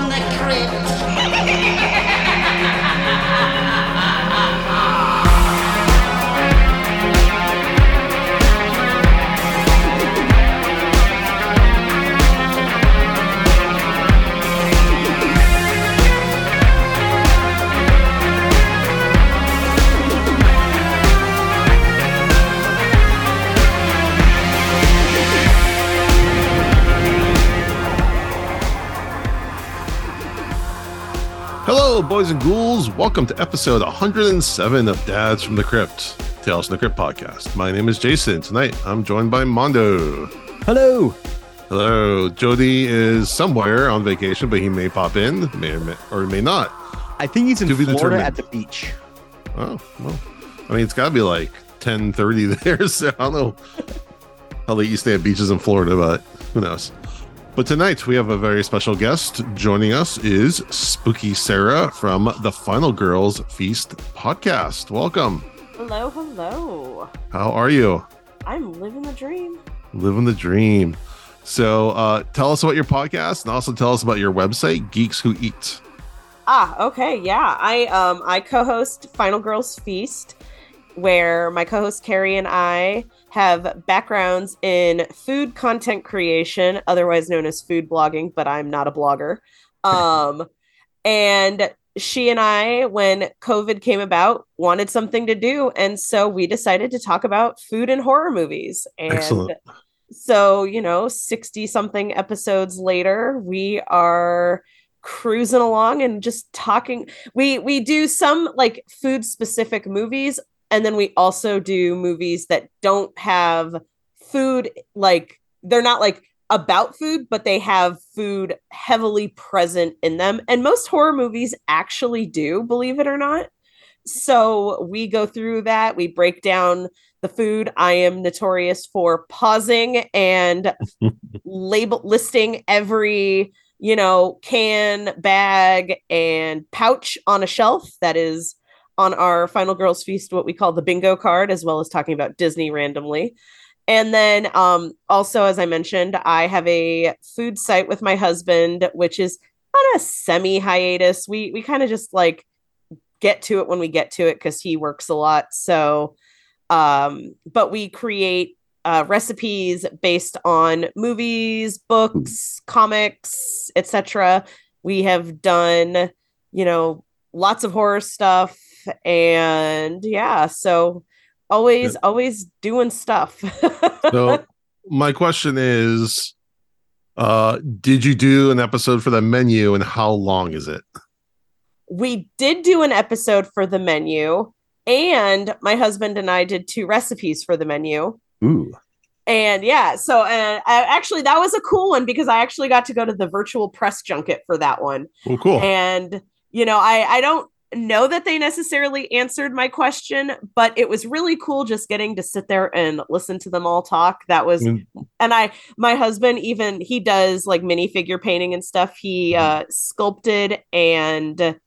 from the crypt. boys and ghouls. Welcome to episode 107 of Dads from the Crypt, Tales from the Crypt podcast. My name is Jason. Tonight, I'm joined by Mondo. Hello. Hello. Jody is somewhere on vacation, but he may pop in, may or may, or may not. I think he's in To Florida determined. at the beach. Oh, well. I mean, it's got to be like 10:30 there, so I don't know how late you stay at beaches in Florida, but who knows. But tonight we have a very special guest. Joining us is Spooky Sarah from the Final Girls Feast podcast. Welcome. Hello, hello. How are you? I'm living the dream. Living the dream. So, uh, tell us about your podcast and also tell us about your website, Geeks Who Eat. Ah, okay, yeah. I um I co-host Final Girls Feast, where my co-host Carrie and I have backgrounds in food content creation, otherwise known as food blogging, but I'm not a blogger. Um and she and I, when COVID came about, wanted something to do. And so we decided to talk about food and horror movies. And Excellent. so, you know, 60 something episodes later, we are cruising along and just talking. We we do some like food specific movies and then we also do movies that don't have food like they're not like about food, but they have food heavily present in them. And most horror movies actually do, believe it or not. So we go through that, we break down the food. I am notorious for pausing and label listing every, you know, can, bag, and pouch on a shelf that is on our Final Girls Feast, what we call the bingo card, as well as talking about Disney randomly. And then um, also, as I mentioned, I have a food site with my husband, which is on a semi hiatus. We we kind of just like get to it when we get to it because he works a lot. So, um, but we create uh, recipes based on movies, books, comics, etc. We have done, you know, lots of horror stuff, and yeah, so always, always doing stuff. So, my question is uh did you do an episode for the menu and how long is it? we did do an episode for the menu, and my husband and I did two recipes for the menu. Ooh. And yeah, so and I, actually that was a cool one because I actually got to go to the virtual press junket for that one. Well, cool. And you know, I I don't know that they necessarily answered my question, but it was really cool just getting to sit there and listen to them all talk. That was Mm. and I my husband even he does like minifigure painting and stuff. He Mm-hmm. uh sculpted and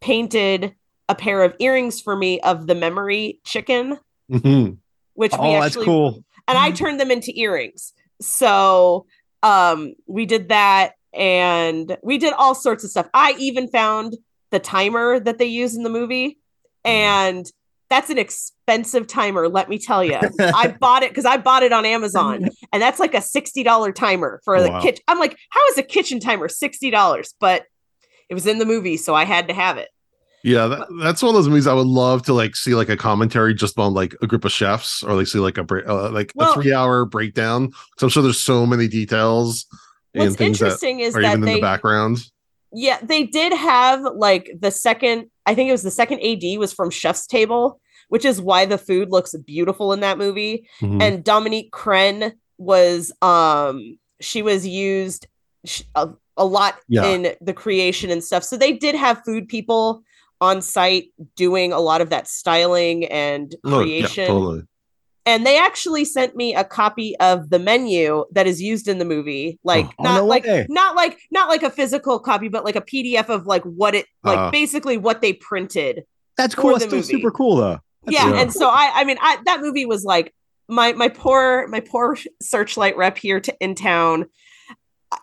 painted a pair of earrings for me of the memory chicken, Mhm. which we Oh, that's cool. and I turned them into earrings. So um we did that and we did all sorts of stuff. I even found the timer that they use in the movie and that's an expensive timer, let me tell you. I bought it because I bought it on Amazon and that's like a $60 timer for the wow. kitchen. I'm like, how is a kitchen timer $60? But it was in the movie, so I had to have it. Yeah, that, that's one of those movies I would love to like see like a commentary just on like a group of chefs or like see like a uh, like Well- a three hour breakdown. So I'm sure there's so many details What's and things that interesting is are that even in the background. Yeah, they did have like the second, I think it was the second AD was from Chef's Table, which is why the food looks beautiful in that movie. Mhm. And Dominique Crenn was um she was used a, a lot Yeah. in the creation and stuff. So they did have food people on site doing a lot of that styling and Oh, yeah, creation. totally. And they actually sent me a copy of the menu that is used in the movie. Like Oh, not no like way. not like not like a physical copy, but like a PDF of like what it like Uh. basically what they printed. That's cool. That's still movie. super cool though. That's yeah, and so I I mean I that movie was like my my poor my poor searchlight rep here to in town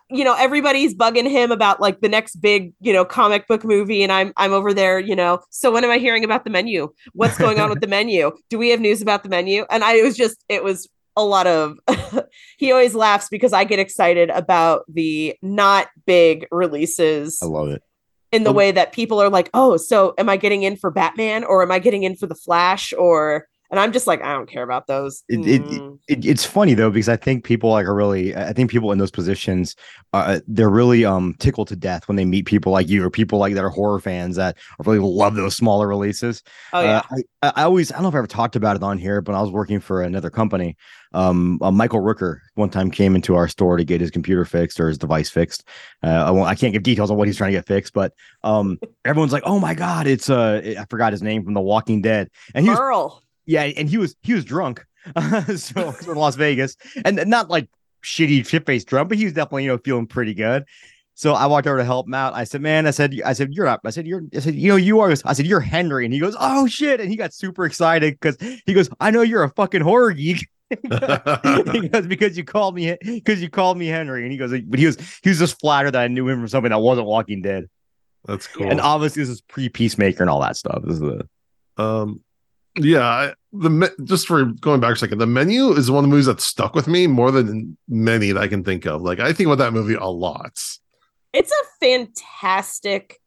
you know everybody's bugging him about like the next big you know comic book movie and i'm i'm over there you know so when am i hearing about the menu? What's going on with the menu? Do we have news about the menu? And i it was just it was a lot of he always laughs because i get excited about the not big releases I love it. in the Um, way that people are like oh so am i getting in for batman or am i getting in for the flash or and i'm just like i don't care about those It- it- Mm. it, it's funny though because I think people like are really I think people in those positions uh, they're really um tickled to death when they meet people like you or people like that are horror fans that really love those smaller releases. oh yeah Uh, I, I always I don't know if I ever talked about it on here, but I was working for another company. Um, uh, Michael Rooker one time came into our store to get his computer fixed or his device fixed. Uh, I won't, I can't give details on what he's trying to get fixed, but um, everyone's like, "Oh my god, it's uh, I forgot his name from The Walking Dead," and he was Merle. Yeah, and he was he was drunk. so in Las Vegas, and not like shitty shit faced drunk, but he was definitely you know feeling pretty good. So I walked over to help him out. I said, "Man," I said, "I said you're not." I said, "You're." I said, "You know, you are." I said, "You're Henry," and he goes, "Oh shit!" And he got super excited because he goes, "I know you're a fucking horror geek." he goes because you called me because you called me Henry, and he goes, but he was he was just flattered that I knew him from something that wasn't Walking Dead, That's cool. and obviously this is pre Peacemaker and all that stuff. This is the Um, yeah, the just for going back a second, the menu is one of the movies that stuck with me more than many that I can think of. Like I think about that movie a lot. it's a fantastic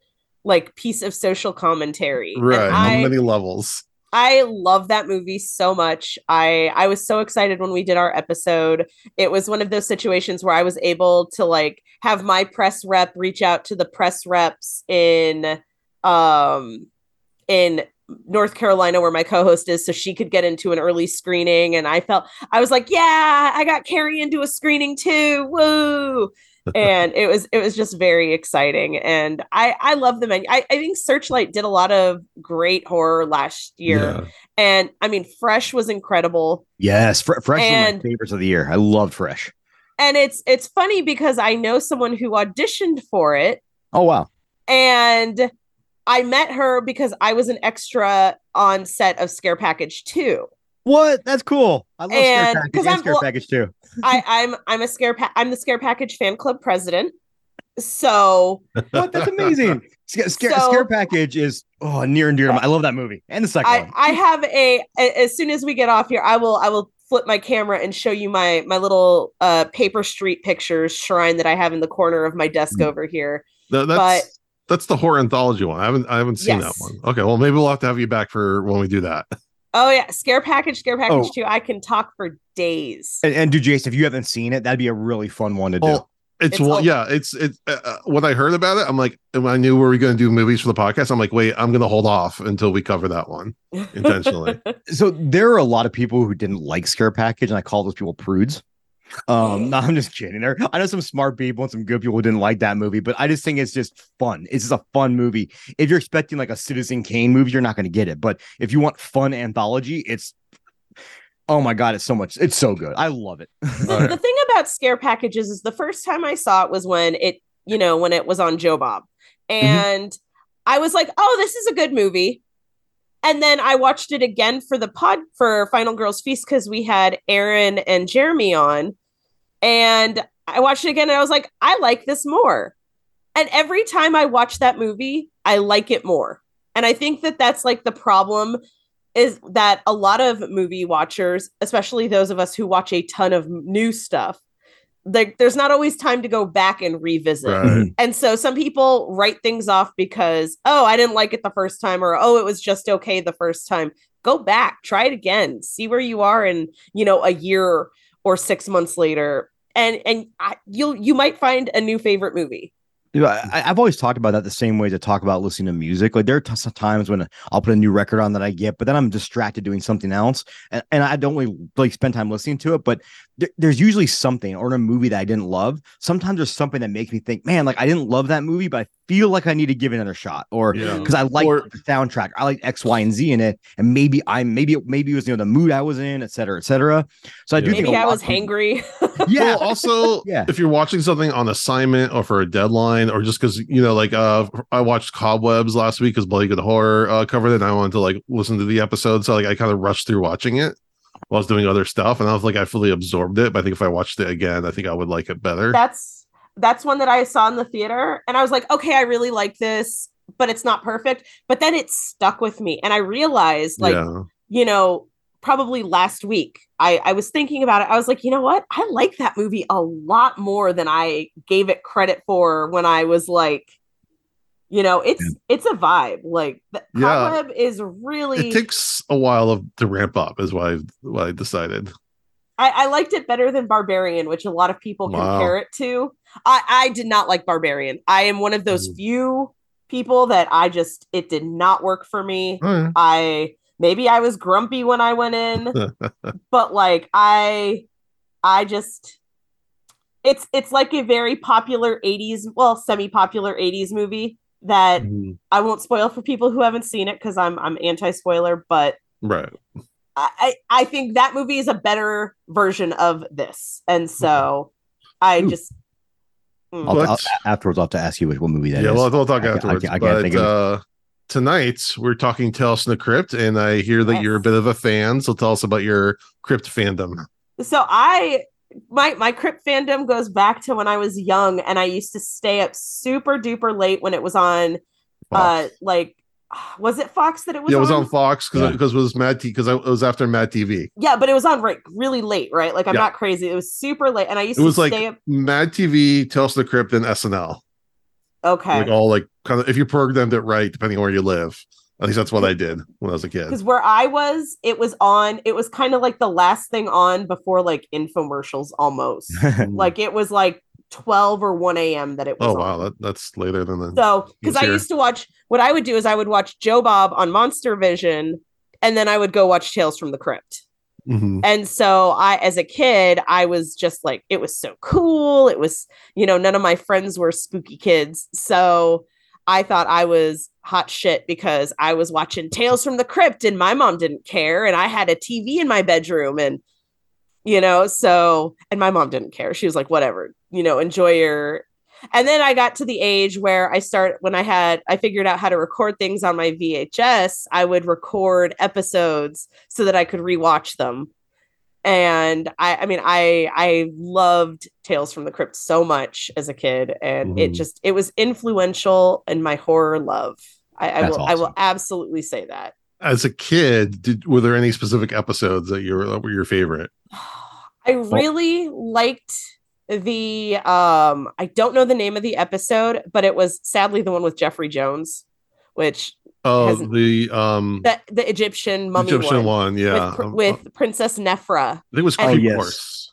like piece of social commentary Right, I, on many levels. I love that movie so much. I I was so excited when we did our episode. It was one of those situations where I was able to like have my press rep reach out to the press reps in um in North Carolina where my co-host is so she could get into an early screening and I felt I was like, "Yeah, I got Carrie into a screening too." Woo! and it was it was just very exciting and i i love the menu I, I think searchlight did a lot of great horror last year Yeah. and i mean fresh was incredible yes, Fre- Fresh is one of And- my favorites of the year. I loved Fresh. and it's it's funny because i know someone who auditioned for it Oh wow. and i met her because i was an extra on set of scare package 2 What? That's cool. I love Scare And- Package 'cause and I'm- Scare well- Package 2. i i'm i'm a scare pa- i'm the scare package fan club president so What? That's amazing. Scare, Scare, So- Scare Package is oh near and dear to my. I love that movie and the second I, one. I have a, a as soon as we get off here, I will I will flip my camera and show you my my little uh paper street pictures shrine that I have in the corner of my desk Mm. over here. Th- that's that's the horror anthology one. I haven't I haven't seen Yes. that one. Okay, well maybe we'll have to have you back for when we do that. Oh yeah, scare package, scare package Oh. two. I can talk for days. And, and do Jason, if you haven't seen it, that'd be a really fun one to do. Well, it's, It's well, yeah, it's it's uh, uh, when I heard about it, I'm like, when I knew we were going to do movies for the podcast, I'm like, wait, I'm going to hold off until we cover that one intentionally. so there are a lot of people who didn't like Scare Package, and I call those people prudes. Um, no, I'm just kidding. There, I know some smart people and some good people who didn't like that movie, but I just think it's just fun. It's just a fun movie. If you're expecting like a Citizen Kane movie, you're not going to get it. But if you want fun anthology, it's oh my god, it's so much. It's so good. I love it. the, the thing about scare packages is the first time I saw it was when it, you know, when it was on Joe Bob. And I was like, oh, this is a good movie. And then I watched it again for the pod for Final Girls Feast because we had Aaron and Jeremy on. And I watched it again and I was like, I like this more. And every time I watch that movie, I like it more. And I think that that's like the problem is that a lot of movie watchers, especially those of us who watch a ton of new stuff, like there's not always time to go back and revisit. Right. Mm-hmm. And so some people write things off because, oh, I didn't like it the first time, or oh, it was just okay the first time. Go back, try it again, see where you are in, you know, a year or six months later. And and I, you'll you might find a new favorite movie. I, I've always talked about that the same way to talk about listening to music. Like there are times when I'll put a new record on that I get, but then I'm distracted doing something else, and, and I don't really like spend time listening to it. But there, there's usually something or in a movie that I didn't love. Sometimes there's something that makes me think, man, like I didn't love that movie, but I feel like I need to give it another shot, or Yeah. because I like Or- the soundtrack, I like X, Y, and Z in it, and maybe I'm maybe maybe it was you know the mood I was in, et cetera, et cetera. So I do Yeah. think Maybe a I lot was of people- hangry. Yeah, Well, also, Yeah. if you're watching something on assignment or for a deadline, or just because you know, like uh, I watched Cobwebs last week because Blake of the Horror uh, covered it, and I wanted to like listen to the episode, so like I kind of rushed through watching it while I was doing other stuff, and I was like, I fully absorbed it. But I think if I watched it again, I think I would like it better. that's that's one that I saw in the theater, and I was like, okay, I really like this, but it's not perfect. But then it stuck with me, and I realized, like, yeah. you know, probably last week, I I was thinking about it. I was like, you know what? I like that movie a lot more than I gave it credit for when I was like. You know, it's it's a vibe. Like the Yeah. Cobweb is really It takes a while of, to ramp up, is why I, why I decided. I, I liked it better than Barbarian, which a lot of people Wow. compare it to. I, I did not like Barbarian. I am one of those Mm. few people that I just it did not work for me. Right. I maybe I was grumpy when I went in, but like I I just it's it's like a very popular 80s, well, semi-popular 80s movie that Mhm. I won't spoil for people who haven't seen it because I'm I'm anti-spoiler, but Right. I, I think that movie is a better version of this, and so I just Mm. I'll, I'll, But- afterwards, I'll have to ask you which what movie that is. yeah, well, we'll talk I ca- I afterwards. ca- I can't but think of uh, tonight we're talking Tales from the Crypt, and I hear that you're a bit of a fan. So tell us about your Crypt fandom. so I my my crypt fandom goes back to when I was young, and I used to stay up super duper late when it was on. Uh, like was it Fox that it was? yeah, it was on? on Fox because Yeah. because it was Mad T because it was after Mad TV. Yeah, but it was on right really late, right? Like I'm Yeah. not crazy. It was super late, and I used It was to like stay up. Mad TV, Tales from the Crypt, and SNL. Okay, Like all like kind of if you programmed it right, depending on where you live. At least that's what I did when I was a kid. because where I was, it was on. It was kind of like the last thing on before like infomercials, almost. Hmm. like it was like 12 or 1 a.m. that it was Oh on. wow, that, that's later than the So, because I used to watch, what I would do is I would watch Joe Bob on Monster Vision, and then I would go watch Tales from the Crypt. Mhm. And so, I, as a kid, I was just like, it was so cool. It was, you know, none of my friends were spooky kids. So, I thought I was hot shit because I was watching Tales from the Crypt and my mom didn't care. And I had a TV in my bedroom and, you know, so, and my mom didn't care. She was like, whatever, you know, enjoy your. And then I got to the age where I start, when I had, I figured out how to record things on my VHS, I would record episodes so that I could rewatch them. And I, I mean, I, I loved Tales from the Crypt so much as a kid, and it Mhm. just, it was influential in my horror love. I, I will, I will absolutely say that. As a kid, did were there any specific episodes that you were that were your favorite? I really liked the um I don't know the name of the episode, but it was sadly the one with Jeffrey Jones, which Oh, Hasn't- the um the the Egyptian mummy Egyptian one, one, yeah. with, Um, with Princess Nefra. I think it was Oh, Creep yes. Course.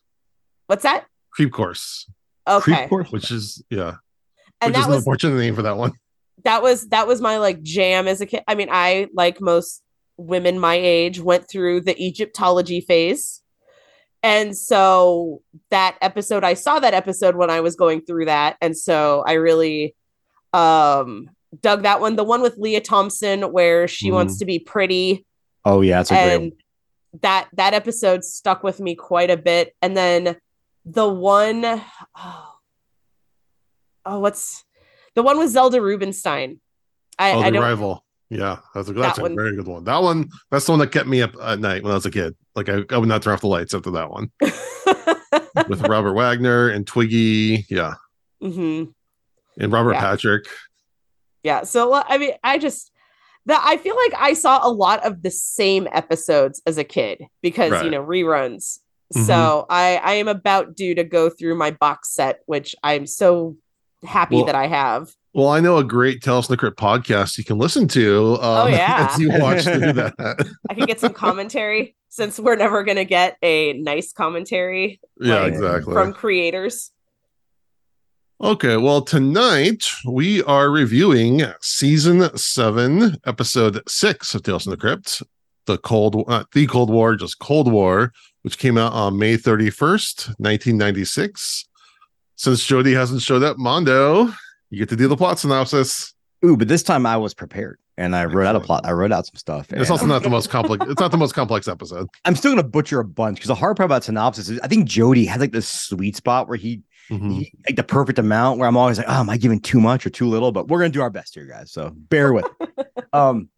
What's that? Creep Course, Okay. Creep Course? which is yeah, And which is that an unfortunate name for that one. that was that was my like jam as a kid. I mean, I like most women my age went through the Egyptology phase. And so that episode I saw that episode when I was going through that and so I really um dug that one. The one with Lea Thompson where she Mhm. wants to be pretty Oh yeah, that's a great. One. that that episode stuck with me quite a bit and then the one oh, oh what's the one with Zelda Rubinstein. I, oh, I the don't rival. Yeah, that's a that's That a one. very good one. That one, that's the one that kept me up at night when I was a kid. Like I, I would not turn off the lights after that one with Robert Wagner and Twiggy. Yeah, hmm and Robert Yeah. Patrick. Yeah. So well, I mean, I just that I feel like I saw a lot of the same episodes as a kid because you know reruns. Mhm. So I I am about due to go through my box set, which I'm so happy Well, that I have. Well, I know a great Tales from the Crypt podcast you can listen to. Um, Oh, yeah. as you watch through that. I can get some commentary since we're never gonna get a nice commentary yeah, Like, exactly. from creators. Okay, well, tonight we are reviewing season seven, episode six of Tales from the Crypt, the Cold, uh, the Cold War, just Cold War, which came out on May thirty first, nineteen ninety six. Since Jody hasn't showed up, Mondo, you get to do the plot synopsis. Ooh, but this time I was prepared and I wrote out a plot. I wrote out some stuff. It's also not the most complex. It's not the most complex episode. I'm still gonna butcher a bunch because the hard part about synopsis is I think Jody has like this sweet spot where he, Mhm. he like the perfect amount where I'm always like, oh, am I giving too much or too little? But we're gonna do our best here, guys. So bear with. um,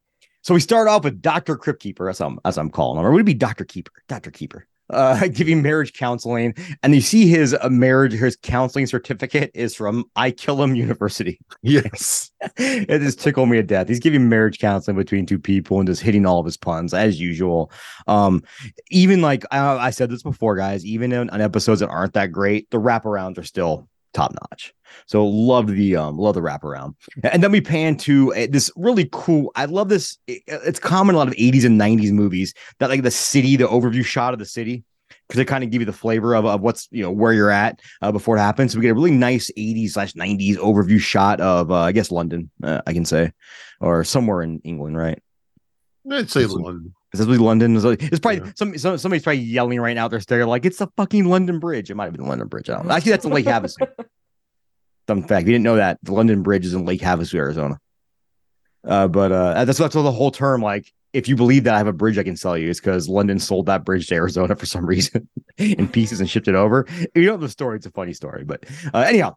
so we start off with Doctor Crypt Keeper, as I'm as I'm calling him, or would it be Doctor Keeper? Doctor Keeper. Uh, giving marriage counseling, and you see his uh, marriage, his counseling certificate is from I Kill Him University. Yes. it just tickled me to death. He's giving marriage counseling between two people and just hitting all of his puns as usual. Um, even like I, I said this before, guys. Even in, on episodes that aren't that great, the wraparounds are still top notch. So love the um love the wraparound. And then we pan to uh, this really cool. I love this. it- it's common in a lot of 80s and 90s movies that like the city, the overview shot of the city. Because they kind of give you the flavor of, of what's you know where you're at uh, before it happens. So we get a really nice 80s slash 90s overview shot of uh, I guess London, uh, I can say, or somewhere in England, right? I'd say London. Is this really London? It's probably Yeah. some, some somebody's probably yelling right now. They're staring like it's the fucking London Bridge. It might have been the London Bridge. I don't know. Actually, that's in Lake Havasu. Fun fact: you didn't know that the London Bridge is in Lake Havasu, Arizona. Uh, but uh, that's that's the whole term. Like, if you believe that I have a bridge I can sell you, it's because London sold that bridge to Arizona for some reason in pieces and shipped it over. If you know the story; it's a funny story. But uh, anyhow,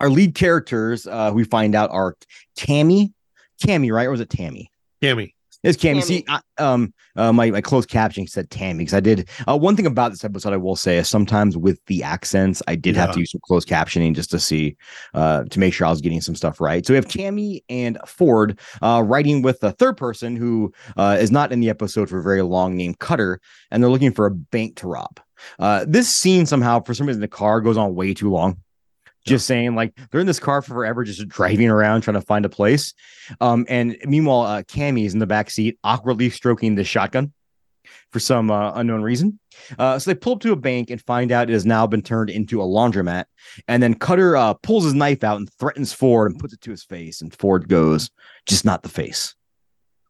our lead characters uh, we find out are Tammy, Tammy, right? Or was it Tammy? Cammy. It's Cammy. Tammy. See, I, um, uh, my my closed captioning said Tammy because I did. Uh, one thing about this episode, I will say, is sometimes with the accents, I did have to use some closed captioning just to see, uh, to make sure I was getting some stuff right. So we have Tammy and Ford uh, writing with a third person who uh, is not in the episode for a very long, named Cutter, and they're looking for a bank to rob. Uh, this scene somehow, for some reason, the car goes on way too long. Just saying, like they're in this car for forever, just driving around trying to find a place. Um, and meanwhile, uh, Cammy is in the back seat, awkwardly stroking the shotgun for some uh, unknown reason. Uh, so they pull up to a bank and find out it has now been turned into a laundromat. And then Cutter uh, pulls his knife out and threatens Ford and puts it to his face. And Ford goes, "Just not the face,"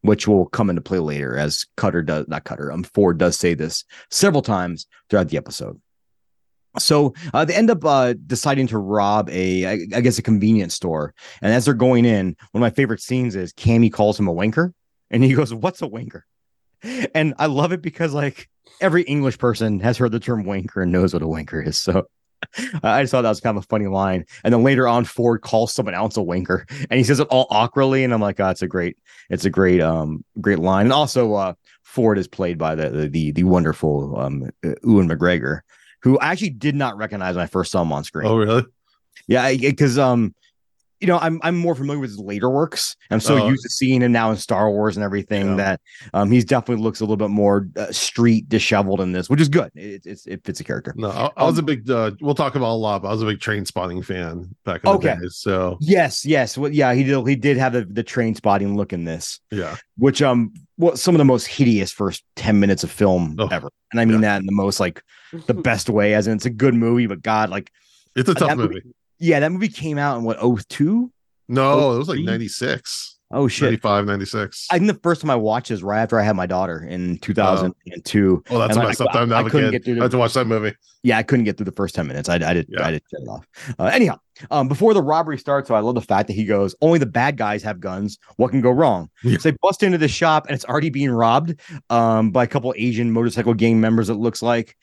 which will come into play later as Cutter does. Not Cutter. Um, Ford does say this several times throughout the episode. So uh, they end up uh, deciding to rob a, I, guess, a convenience store. And as they're going in, one of my favorite scenes is Cammy calls him a wanker, and he goes, "What's a wanker?" And I love it because like every English person has heard the term wanker and knows what a wanker is. So I just thought that was kind of a funny line. And then later on, Ford calls someone else a wanker, and he says it all awkwardly, and I'm like, "Oh, it's a great, it's a great, um, great line." And also, uh, Ford is played by the the the, the wonderful um, uh, Ewan McGregor who I actually did not recognize when I first saw him on screen. Oh, really? Yeah, because um, you know, I'm I'm more familiar with his later works. I'm so Oh. used to seeing him now in Star Wars and everything Yeah. that um, he's definitely looks a little bit more uh, street disheveled in this, which is good. It, it's it fits a character. No, I, I was a Um, big. Uh, we'll talk about a lot, but I was a big Trainspotting fan back in Okay. the days. So Yes, yes, well, yeah, he did. He did have the the Trainspotting look in this, yeah, which um, was some of the most hideous first ten minutes of film Oh, ever, and I mean that in the most like the best way, as in it's a good movie, but God, like it's a tough that movie. yeah, that movie came out in what oh two No, it was like 96, oh shit 95, 96. I think the first time I watched is right after I had my daughter in 2002. oh, that's and a I- messed up time to I a couldn't kid. get through I had to watch that movie. Yeah, I couldn't get through the first 10 minutes. I, I did, Yeah. I did shut it off. Uh, anyhow, um, before the robbery starts, so I love the fact that he goes, only the bad guys have guns. What can go wrong? Yeah. So they bust into the shop and it's already being robbed um, by a couple Asian motorcycle gang members, it looks like.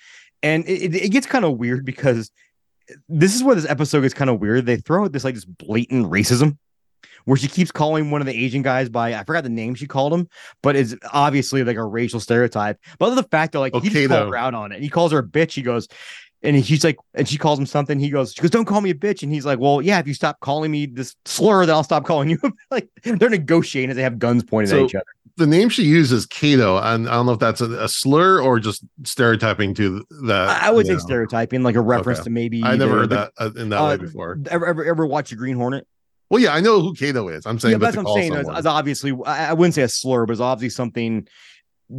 And it, it, gets kind of weird because this is where this episode gets kind of weird. They throw out this like this blatant racism where she keeps calling one of the Asian guys by I forgot the name she called him, but it's obviously like a racial stereotype. But the fact that like he just Okay, called her out on it, he calls her a bitch. He goes, and he's like, and she calls him something. He goes, she goes, don't call me a bitch. And he's like, well, yeah, if you stop calling me this slur, then I'll stop calling you. like they're negotiating as they have guns pointed So- at each other. The name she uses, Kato, and I don't know if that's a, a slur or just stereotyping to that. I, I would say know. stereotyping, like a reference Okay. to maybe. I never heard the- that uh, in that uh, way before. Ever, ever, ever watch the Green Hornet? Well, yeah, I know who Kato is. I'm saying, yeah, but that's what I'm saying. It's, obviously, I, I wouldn't say a slur, but it's obviously something.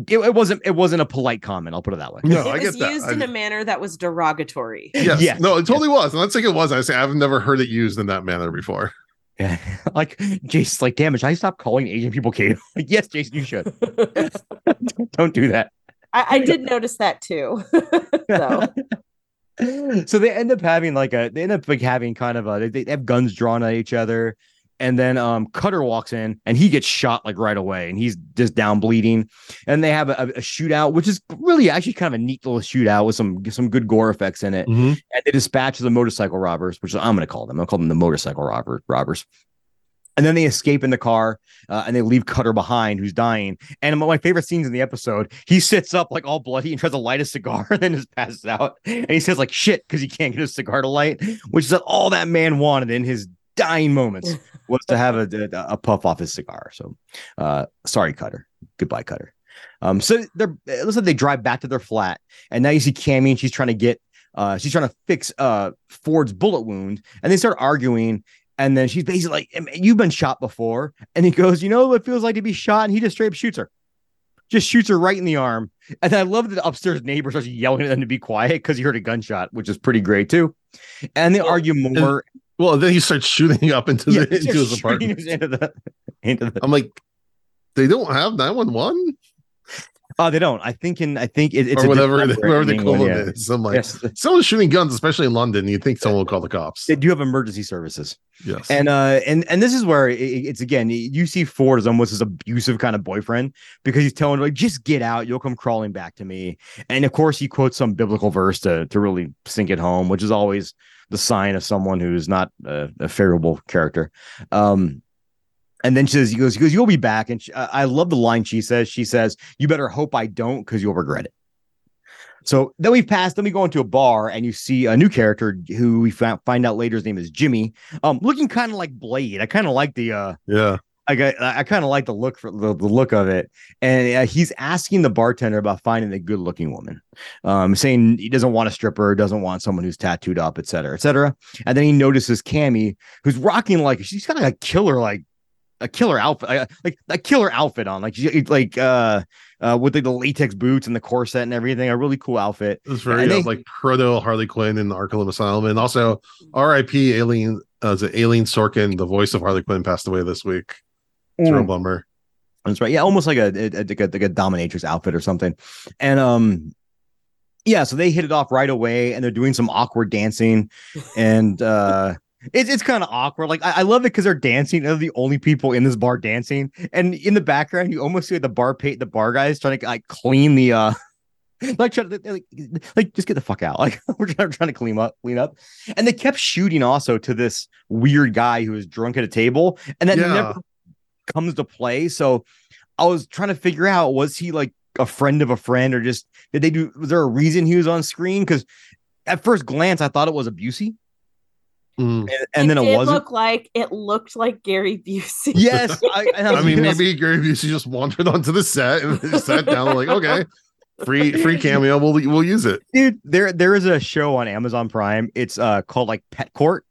It, it wasn't. It wasn't a polite comment. I'll put it that way. No, it I was get that. used I- in a manner that was derogatory. Yes. Yes. No, it totally was. I'm not saying it was. I say I've never heard it used in that manner before. Yeah, like Jason's like, damn it, should I stop calling Asian people Kato? Like, yes, Jason, you should. Don't do that. I, I did notice that too. so so they end up having like a they end up like having kind of a they, they have guns drawn at each other and then um cutter walks in and he gets shot like right away and he's just down bleeding. And they have a, a shootout which is really actually kind of a neat little shootout with some some good gore effects in it. And they dispatch the motorcycle robbers which i'm going to call them. I'll call them the motorcycle robber, robbers. And then they escape in the car uh, and they leave Cutter behind, who's dying. And my favorite scenes in the episode, he sits up like all bloody and tries to light a cigar and then just passes out. And he says, like, shit, because he can't get a cigar to light, which is all that man wanted in his dying moments was to have a, a, a puff off his cigar. So, uh, sorry, Cutter. Goodbye, Cutter. Um, so they're it looks like they drive back to their flat, and now you see Cammy, and she's trying to get uh she's trying to fix uh Ford's bullet wound, and they start arguing. And then she's basically like, You've been shot before. And he goes, You know what it feels like to be shot? And he just straight up shoots her. Just shoots her right in the arm. And I love that the upstairs neighbor starts yelling at them to be quiet because he heard a gunshot, which is pretty great too. And they Well, argue more. Well, then he starts shooting up into Yeah, the into his apartment. into the into the I'm like, they don't have 911 Oh, they don't. I think in I think it, it's or whatever, whatever the equivalent yeah. is. I'm like, yes, someone's shooting guns, especially in London. You'd think someone will call the cops. they do have emergency services. Yes. And uh and and this is where it- it's again you see Ford as almost this abusive kind of boyfriend because he's telling like just get out you'll come crawling back to me and of course he quotes some biblical verse to to really sink it home which is always the sign of someone who's not a, a favorable character um and then she says he goes he goes you'll be back and she, I love the line she says she says you better hope I don't because you'll regret it so then we pass, then we go into a bar and you see a new character who we fi- find out later his name is Jimmy. Um, looking kind of like Blade. I kind of like the uh yeah. I got I kind of like the look for the, the look of it. And uh, he's asking the bartender about finding a good looking woman. Um, saying he doesn't want a stripper, doesn't want someone who's tattooed up, et cetera, et cetera. And then he notices Cammy, who's rocking like she's got like a killer like a killer outfit, like, like a killer outfit on, like like uh uh with like the latex boots and the corset and everything. A really cool outfit. It was very they- like proto Harley Quinn in the Arkham Asylum, and also R.I.P. Arleen. Uh, is it Arleen Sorkin, the voice of Harley Quinn, passed away this week. It's a real bummer. That's right. Yeah, almost like a, a, a- like a like a dominatrix outfit or something. And um yeah, so they hit it off right away and they're doing some awkward dancing and uh it's it's kind of awkward. Like I, I love it because they're dancing. They're the only people in this bar dancing, and in the background, you almost see like, the bar pay the bar guys trying to like clean the uh like trying to like, like just get the fuck out. Like we're trying, trying to clean up, clean up. And they kept shooting also to this weird guy who was drunk at a table, and that Yeah. never comes to play. So I was trying to figure out was he like a friend of a friend or just did they do was there a reason he was on screen? Because at first glance I thought it was Abusey, Mm. and, and then it did wasn't. look like it looked like Gary Busey. yes, I, and I mean, just- maybe Gary Busey just wandered onto the set and just sat down, like, okay, free free cameo, we'll we'll use it. dude there there is a show on amazon prime it's uh called like pet court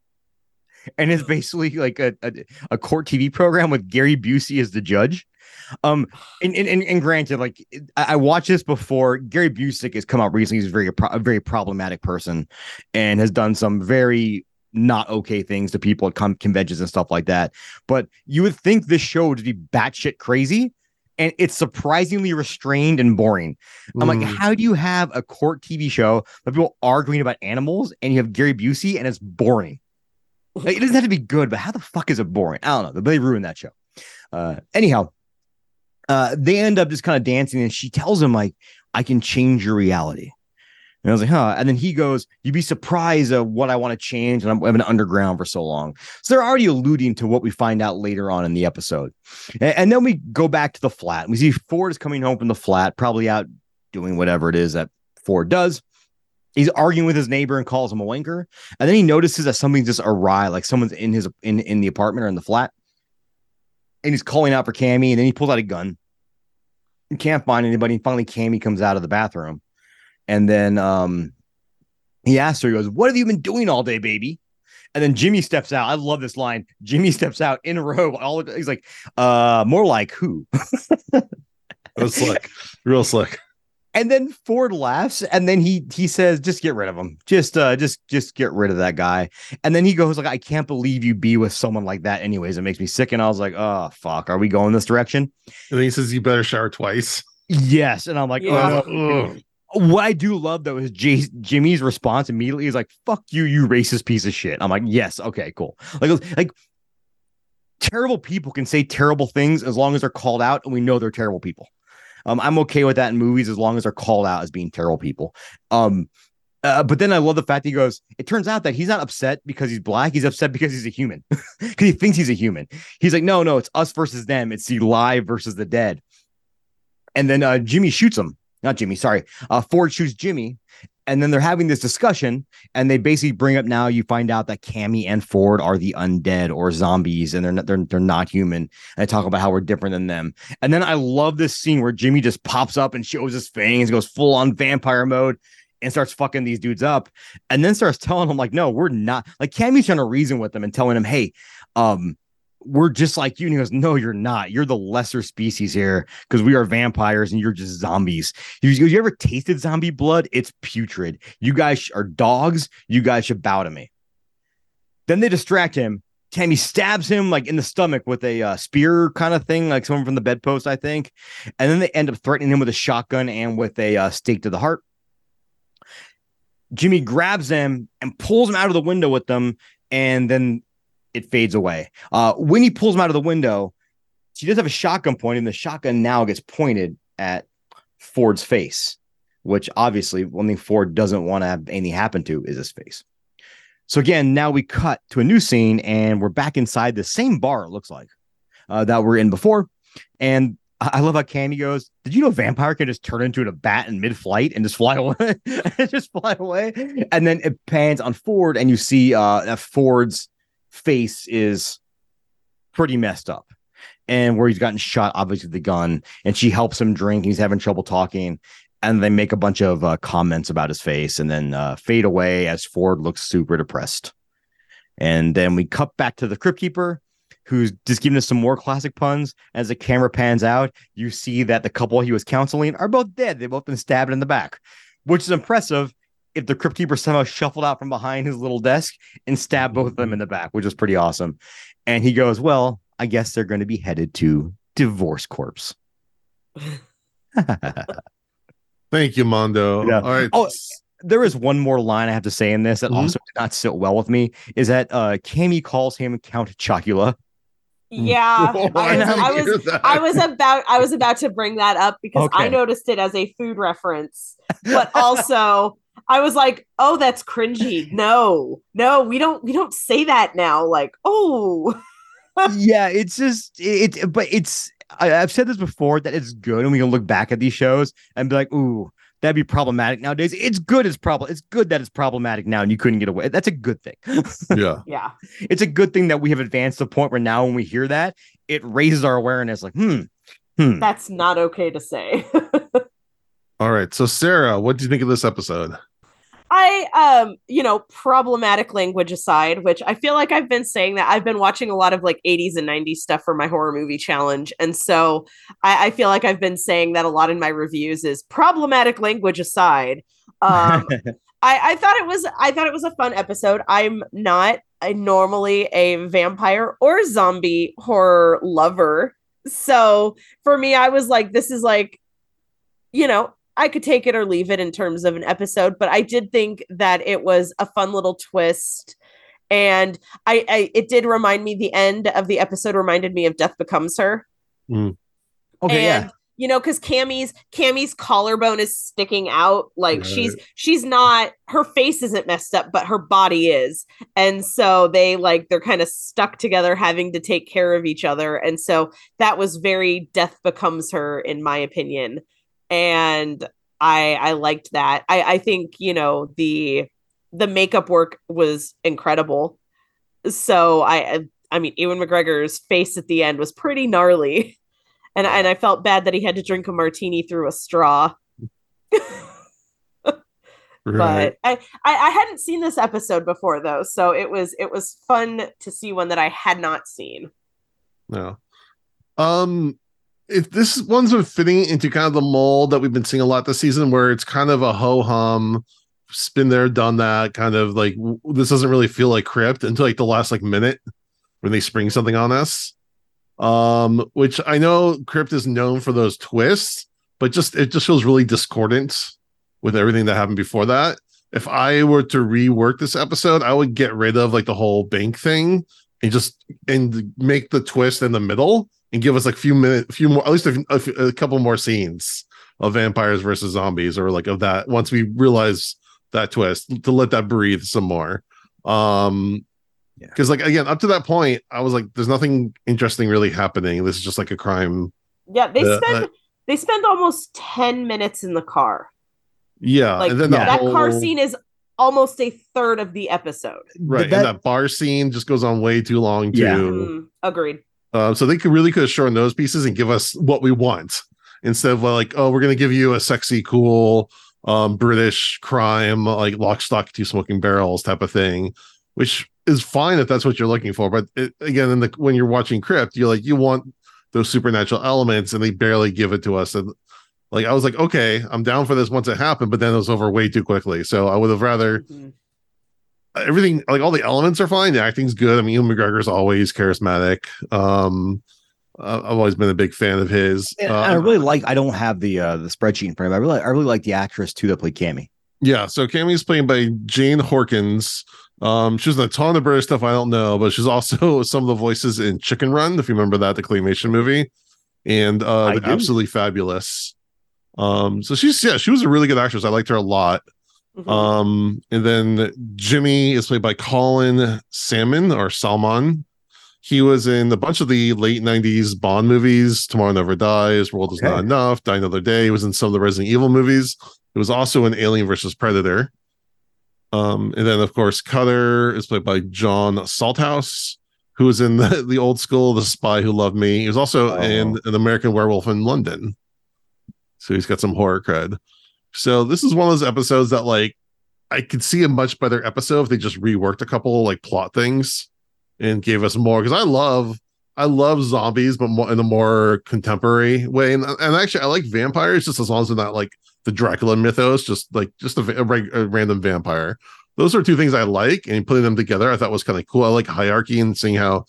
and it's basically like a, a, a court tv program with gary busey as the judge. Um and and, and, and granted like I, I watched this before. Gary busey has come out recently. He's very a very problematic person and has done some very not okay things to people at com- conventions and stuff like that. But you would think this show would be batshit crazy and it's surprisingly restrained and boring. I'm like, Mm. how do you have a court TV show of people arguing about animals and you have Gary Busey and it's boring? Like, it doesn't have to be good, but how the fuck is it boring? I don't know. They ruined that show. Uh, anyhow, uh, they end up just kind of dancing and she tells him, like, I can change your reality. And I was like, huh. And then he goes, You'd be surprised at what I want to change. And I'm, I've been underground for so long. So they're already alluding to what we find out later on in the episode. A- And, then we go back to the flat. We see Ford is coming home from the flat, probably out doing whatever it is that Ford does. He's arguing with his neighbor and calls him a wanker. And then he notices that something's just awry, like someone's in his in, in the apartment or in the flat. And he's calling out for Cammy, and then he pulls out a gun. He can't find anybody. And finally, Cammy comes out of the bathroom. And then um he asks her, he goes, What have you been doing all day, baby? And then Jimmy steps out. I love this line. Jimmy steps out in a row. All he's like, uh, more like who? Was slick, real slick. And then Ford laughs, and then he he says, "Just get rid of him. Just uh, just just get rid of that guy." And then he goes like, "I can't believe you be with someone like that." Anyways, it makes me sick. And I was like, "Oh fuck, are we going this direction?" And then he says, "You better shower twice." Yes. And I'm like, Yeah. "Oh." ugh." What I do love though is Jay- Jimmy's response immediately is like, "Fuck you, you racist piece of shit." I'm like, "Yes, okay, cool." Like like terrible people can say terrible things as long as they're called out and we know they're terrible people. Um, I'm okay with that in movies as long as they're called out as being terrible people. Um, Uh, but then I love the fact that he goes, it turns out that he's not upset because he's black. He's upset because he's a human, because he thinks he's a human. He's like, no, no, it's us versus them. It's the live versus the dead. And then uh, Jimmy shoots him. Not Jimmy, sorry. Uh, Ford shoots Jimmy. And then they're having this discussion, and they basically bring up now you find out that Cammy and Ford are the undead or zombies, and they're not, they're, they're not human. And they talk about how we're different than them. And then I love this scene where Jimmy just pops up and shows his fangs, goes full on vampire mode, and starts fucking these dudes up, and then starts telling them like, no, we're not. Like Cammy's trying to reason with them and telling them, hey, um, we're just like you. And he goes, No, you're not. You're the lesser species here because we are vampires and you're just zombies. He goes, You ever tasted zombie blood? It's putrid. You guys are dogs. You guys should bow to me. Then they distract him. Tammy stabs him like in the stomach with a uh, spear kind of thing, like someone from the bedpost, I think. And then they end up threatening him with a shotgun and with a uh, stake to the heart. Jimmy grabs them and pulls him out of the window with them, and then it fades away. Uh, when he pulls him out of the window, she does have a shotgun point, and the shotgun now gets pointed at Ford's face, which obviously one thing Ford doesn't want to have anything happen to is his face. So again, now we cut to a new scene, and we're back inside the same bar. It looks like uh, that we're in before, and I love how Candy goes. Did you know vampire can just turn into a bat in mid-flight and just fly away? just fly away. And then it pans on Ford, and you see uh, Ford's face is pretty messed up. And where he's gotten shot, obviously the gun, and she helps him drink. He's having trouble talking, and they make a bunch of uh, comments about his face, and then uh, fade away as Ford looks super depressed. And then we cut back to the crypt keeper, who's just giving us some more classic puns. As the camera pans out, you see that the couple he was counseling are both dead. They've both been stabbed in the back, which is impressive if the crypt keeper somehow shuffled out from behind his little desk and stabbed both of them in the back, which was pretty awesome. And he goes, Well, I guess they're going to be headed to divorce corpse. Thank you, Mondo. Yeah. All right. Oh, there is one more line I have to say in this that Mhm. also did not sit well with me is that uh Cammy calls him Count Chocula. Yeah. Oh, I was, didn't I was. I was about I was about to bring that up because I noticed it as a food reference, but also I was like, "Oh, that's cringy." No, no, we don't we don't say that now. Like, oh, yeah, it's just it, it- but it's I, I've said this before that it's good and we can look back at these shows and be like, ooh, that'd be problematic nowadays. It's good it's problem it's good that it's problematic now and you couldn't get away. That's a good thing. yeah. yeah, it's a good thing that we have advanced to the point where now when we hear that, it raises our awareness like, hmm, hmm. that's not okay to say. All right. So, Sarah, what do you think of this episode? I um, you know, problematic language aside, which I feel like I've been saying that I've been watching a lot of like 80s and 90s stuff for my horror movie challenge. And so I, I feel like I've been saying that a lot in my reviews is problematic language aside. Um I, I thought it was I thought it was a fun episode. I'm not a, normally a vampire or zombie horror lover. So for me, I was like, this is like, you know, I could take it or leave it in terms of an episode, but I did think that it was a fun little twist. And I, I it did remind me the end of the episode reminded me of Death Becomes Her. Mm. okay, and yeah. you know, because Cammy's Cammy's collarbone is sticking out. Like Right. she's she's not her face isn't messed up, but her body is. And so they like they're kind of stuck together having to take care of each other. And so that was very death becomes her, in my opinion. And I I liked that. I, I think, you know, the the makeup work was incredible. So I I mean, Ewan McGregor's face at the end was pretty gnarly and and I felt bad that he had to drink a martini through a straw. Right. But I, I I hadn't seen this episode before though, so it was it was fun to see one that I had not seen. No. Um this one's been fitting into kind of the mold that we've been seeing a lot this season where it's kind of a ho hum spin there done that kind of like this doesn't really feel like crypt until like the last like minute when they spring something on us. Um which i know crypt is known for those twists but just it just feels really discordant with everything that happened before that. If i were to rework this episode i would get rid of like the whole bank thing and just and make the twist in the middle and give us like a few minutes, a few more, at least a, a, a couple more scenes of vampires versus zombies, or like of that. Once we realize that twist to let that breathe some more. Um, Yeah. because like again, up to that point, I was like, "There's nothing interesting really happening. This is just like a crime." Yeah, they Yeah, spend I- they spend almost 10 minutes in the car. Yeah, Like and then the that car scene is almost a third of the episode. right? That- and that bar scene just goes on way too long too. Yeah. Mm, agreed. Uh, so they could really could have shown those pieces and give us what we want instead of like, oh, we're gonna give you a sexy, cool um British crime, like lock, stock, two smoking barrels type of thing, which is fine if that's what you're looking for. But it, again, in the when you're watching Crypt, you're like, you want those supernatural elements, and they barely give it to us. And like I was like, okay, I'm down for this once it happened, but then it was over way too quickly. So I would have rather Mhm. everything like all the elements are fine. The acting's good. I mean, Ewan McGregor's always charismatic. Um, I've always been a big fan of his. And Uh, I really like. I don't have the uh, the spreadsheet in front of me. I really, I really like the actress too that played Cammy. yeah. So Cammy's played by Jane Horrocks. Um, she's in a ton of British stuff I don't know, but she's also some of the voices in Chicken Run, if you remember that, the claymation movie, and uh, I the do. absolutely fabulous. Um, so she's yeah, she was a really good actress. I liked her a lot. Mhm. Um, and then Jimmy is played by Colin Salmon or Salmon. He was in a bunch of the late 90s Bond movies, Tomorrow Never Dies, World Is Not Enough, Die Another Day. He was in some of the Resident Evil movies. It was also in Alien versus Predator. Um, and then of course Cutter is played by John Salthouse, who was in the, the old school The Spy Who Loved Me. He was also Oh. in an American Werewolf in London. So he's got some horror cred. So this is one of those episodes that like I could see a much better episode if they just reworked a couple like plot things and gave us more because I love I love zombies, but more in a more contemporary way. And, and actually, I like vampires just as long as they're not like the Dracula mythos, just like just a, a, a random vampire. Those are two things I like, and putting them together, I thought was kind of cool. I like hierarchy and seeing how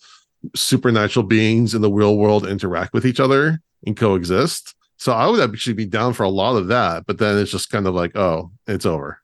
supernatural beings in the real world interact with each other and coexist. So I would actually be down for a lot of that, but then it's just kind of like, oh, it's over.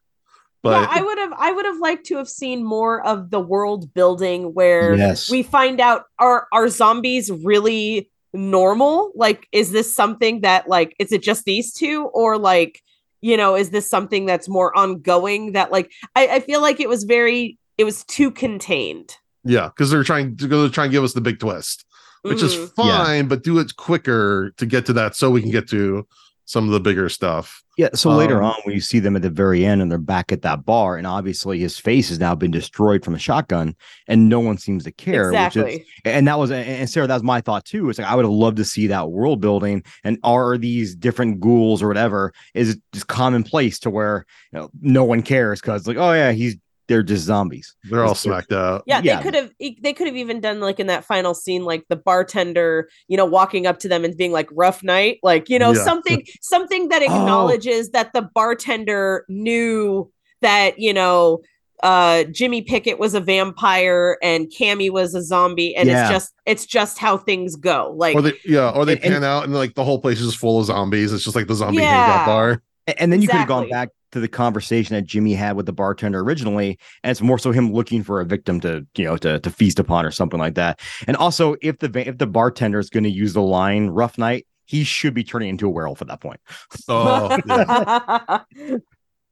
But yeah, I would have I would have liked to have seen more of the world building where Yes. we find out are are zombies really normal? Like is this something that like is it just these two or like you know is this something that's more ongoing that like I, I feel like it was very it was too contained. Yeah, because they're trying to go try and give us the big twist. which is Mhm. fine, but do it quicker to get to that so we can get to some of the bigger stuff. Yeah. So later Um, on, when you see them at the very end and they're back at that bar, and obviously his face has now been destroyed from the shotgun, and no one seems to care. Which exactly. is, and that was, and Sarah, that was my thought too. It's like I would have loved to see that world building, and are these different ghouls or whatever is it just commonplace to where you know, no one cares because like, oh yeah, he's they're just zombies. They're all It's- smacked out. yeah, yeah. they could have they could have even done like in that final scene like the bartender you know walking up to them and being like rough night like you know Yeah. something something that Oh. acknowledges that the bartender knew that you know uh Jimmy Pickett was a vampire and Cammy was a zombie and Yeah. it's just it's just how things go like Or they yeah, or they And- and- pan out and like the whole place is full of zombies. It's just like the zombie Yeah. hangout bar. A- And then you could have gone back to the conversation that Jimmy had with the bartender originally, and it's more so him looking for a victim to, you know, to, to feast upon or something like that. And also, if the if the bartender is going to use the line "rough night," he should be turning into a werewolf at that point. Oh, yeah.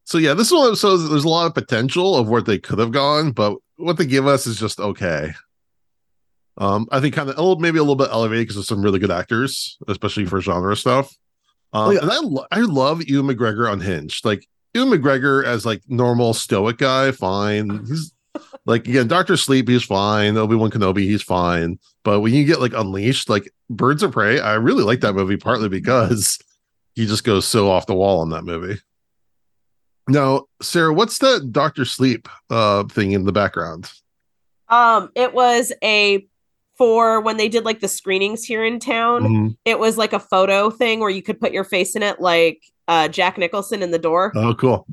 so yeah, this one so there's a lot of potential of where they could have gone, but what they give us is just okay. Um, I think kind of a little, maybe a little bit elevated because of some really good actors, especially for genre stuff. Um, Oh, yeah. and I lo- I love Ewan McGregor unhinged. Like Ewan McGregor as like normal stoic guy, fine. He's like again, Doctor Sleep, he's fine. Obi Wan Kenobi, he's fine. But when you get like Unleashed, like Birds of Prey, I really like that movie partly because he just goes so off the wall in that movie. Now, Sarah, what's that Doctor Sleep uh thing in the background? um it was a for when they did like the screenings here in town Mhm. it was like a photo thing where you could put your face in it like uh Jack Nicholson in the door Oh, cool.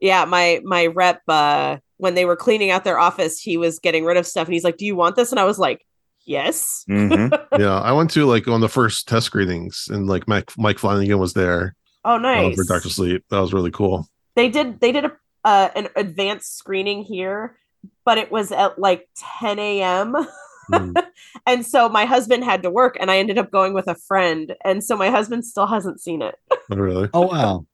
yeah my my rep uh when they were cleaning out their office he was getting rid of stuff and he's like do you want this and i was like yes mm-hmm. yeah, I went to like on the first test screenings, and like Mike Mike Flanagan was there oh uh, nice for Doctor Sleep. That was really cool. they did they did a uh, an advanced screening here but it was at like 10 a.m Mm. and so my husband had to work and i ended up going with a friend and so my husband still hasn't seen it Oh, really? Oh wow.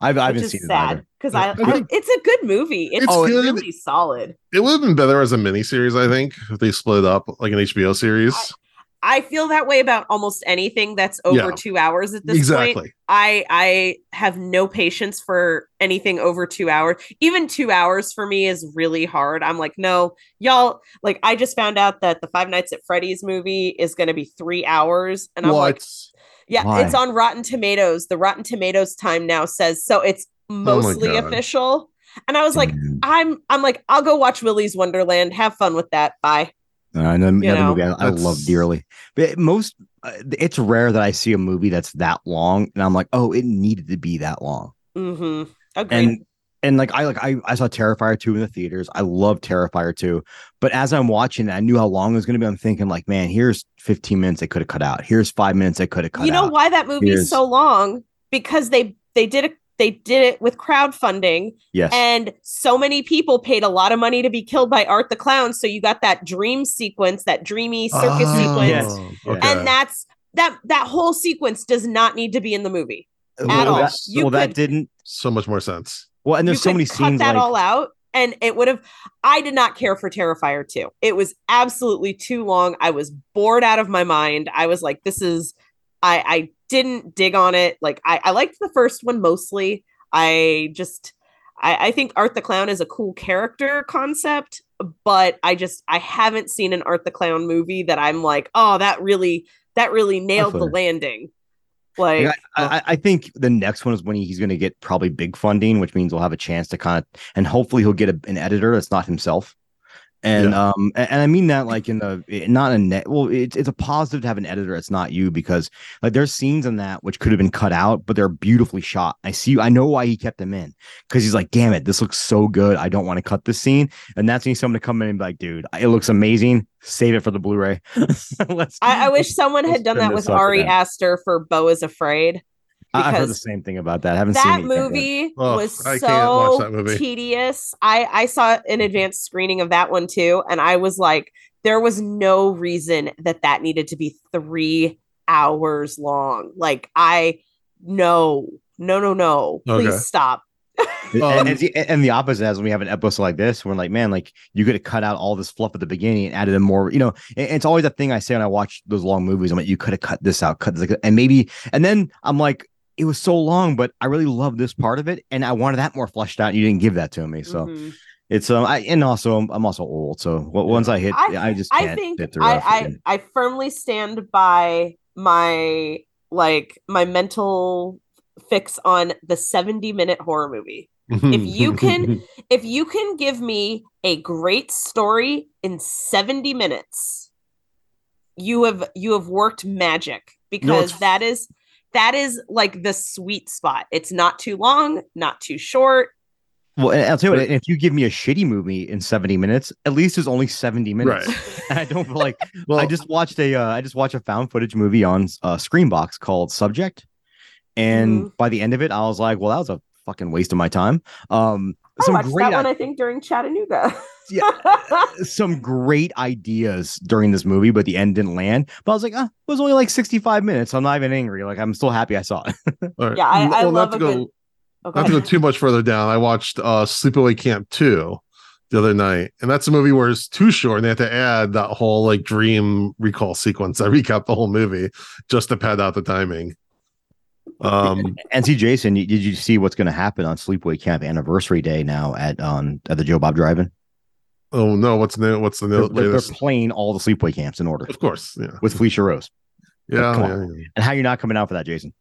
I've I haven't seen it sad either. because I, I I it's a good movie. It's, It's good. really solid. It would have been better as a miniseries, I think, if they split up like an HBO series. I feel that way about almost anything that's over Yeah. two hours at this point. exactly. I I have no patience for anything over two hours. Even two hours for me is really hard. I'm like, no, y'all. Like, I just found out that the Five Nights at Freddy's movie is going to be three hours, and I'm like, yeah, Why? it's on Rotten Tomatoes. The Rotten Tomatoes time now says so. It's oh mostly God. official, and I was like. I'm I'm like, I'll go watch Willy's Wonderland. Have fun with that. Bye. Uh, You another know, movie I, I love dearly. But most, uh, it's rare that I see a movie that's that long, and I'm like, oh, it needed to be that long. Mm-hmm. Agreed. And and like I like I, I saw Terrifier 2 in the theaters. I love Terrifier 2. But as I'm watching it, I knew how long it was gonna be. I'm thinking, like, man, here's 15 minutes they could have cut out. Here's five minutes they could have cut you know out. why that movie Here's- is so long? Because they they did it they did it with crowdfunding Yes. and so many people paid a lot of money to be killed by Art the Clown. So you got that dream sequence, that dreamy circus Oh, sequence. Yes. okay. And that's that that whole sequence does not need to be in the movie. well, at all. that, You well, that didn't. so much more sense. Well, and there's you so could many cut scenes that like, all out and it would have i did not care for terrifier 2 it was absolutely too long i was bored out of my mind i was like this is i i didn't dig on it. Like i i liked the first one mostly. I just i i think art the clown is a cool character concept but i just i haven't seen an art the clown movie that i'm like oh that really that really nailed the landing. Like Like, I, I, I think the next one is when he's going to get probably big funding, which means we'll have a chance to kind of, and hopefully he'll get a, an editor that's not himself. And um, and, and I mean that like in the not a net. Well, it's it's a positive to have an editor it's not you because like there's scenes in that which could have been cut out, but they're beautifully shot. I see. I know why he kept them in because he's like, damn it, this looks so good. I don't want to cut this scene. And that's when someone to come in and be like, dude, it looks amazing. Save it for the Blu-ray. Let's. I, I wish someone let's had done that with Ari down. Aster for Beau is Afraid. I- I've heard the same thing about that. I haven't that seen it yet, but- movie Ugh, was I can't watch so that movie. tedious. I I saw an advanced screening of that one too, and I was like, there was no reason that that needed to be three hours long. Like I no no no no, please Okay. stop. And- Um, and, the, and the opposite as when we have an episode like this, we're like, man, like you could have cut out all this fluff at the beginning and added in more. You know, and it's always a thing I say when I watch those long movies. I'm like, you could have cut this out, cut this, and maybe, and then I'm like, it was so long, but I really love this part of it, and I wanted that more fleshed out. And you didn't give that to me, so Mhm. it's um, I and also I'm, I'm also old, so once I hit, I, I- just I can't think sit through I. I I firmly stand by my like my mental fix on the 70 minute horror movie. If you can if you can give me a great story in 70 minutes, you have you have worked magic because it's- that is that is like the sweet spot. It's not too long, not too short. Well, and I'll tell you what, if you give me a shitty movie in 70 minutes, at least it's only 70 minutes. Right. And I don't feel like Well, I just watched a uh, I just watched a found footage movie on uh, Screambox called Subject, and Mhm. by the end of it, I was like, "Well, that was a fucking waste of my time." Um, I some watched great, that one, i- I think, during Chattanooga. Yeah. some great ideas during this movie, but the end didn't land. But I was like, "Ah, it was only like 65 minutes. I'm not even angry. Like, I'm still happy I saw it." all right. Yeah, I- I Well, love not a to go, good- Okay. not to go too much further down. I watched uh Sleepaway Camp 2 the other night, and that's a movie where it's too short and they had to add that whole like dream recall sequence I recap the whole movie just to pad out the timing. Um and see, Jason, did you see what's going to happen on Sleepaway Camp anniversary day now at um at the Joe Bob Drive-In? oh no, what's new? What's the new they're, they're playing all the sleepaway camps in order Of course, yeah. with Felissa Rose. Yeah, come yeah, yeah. And how you're not coming out for that, Jason?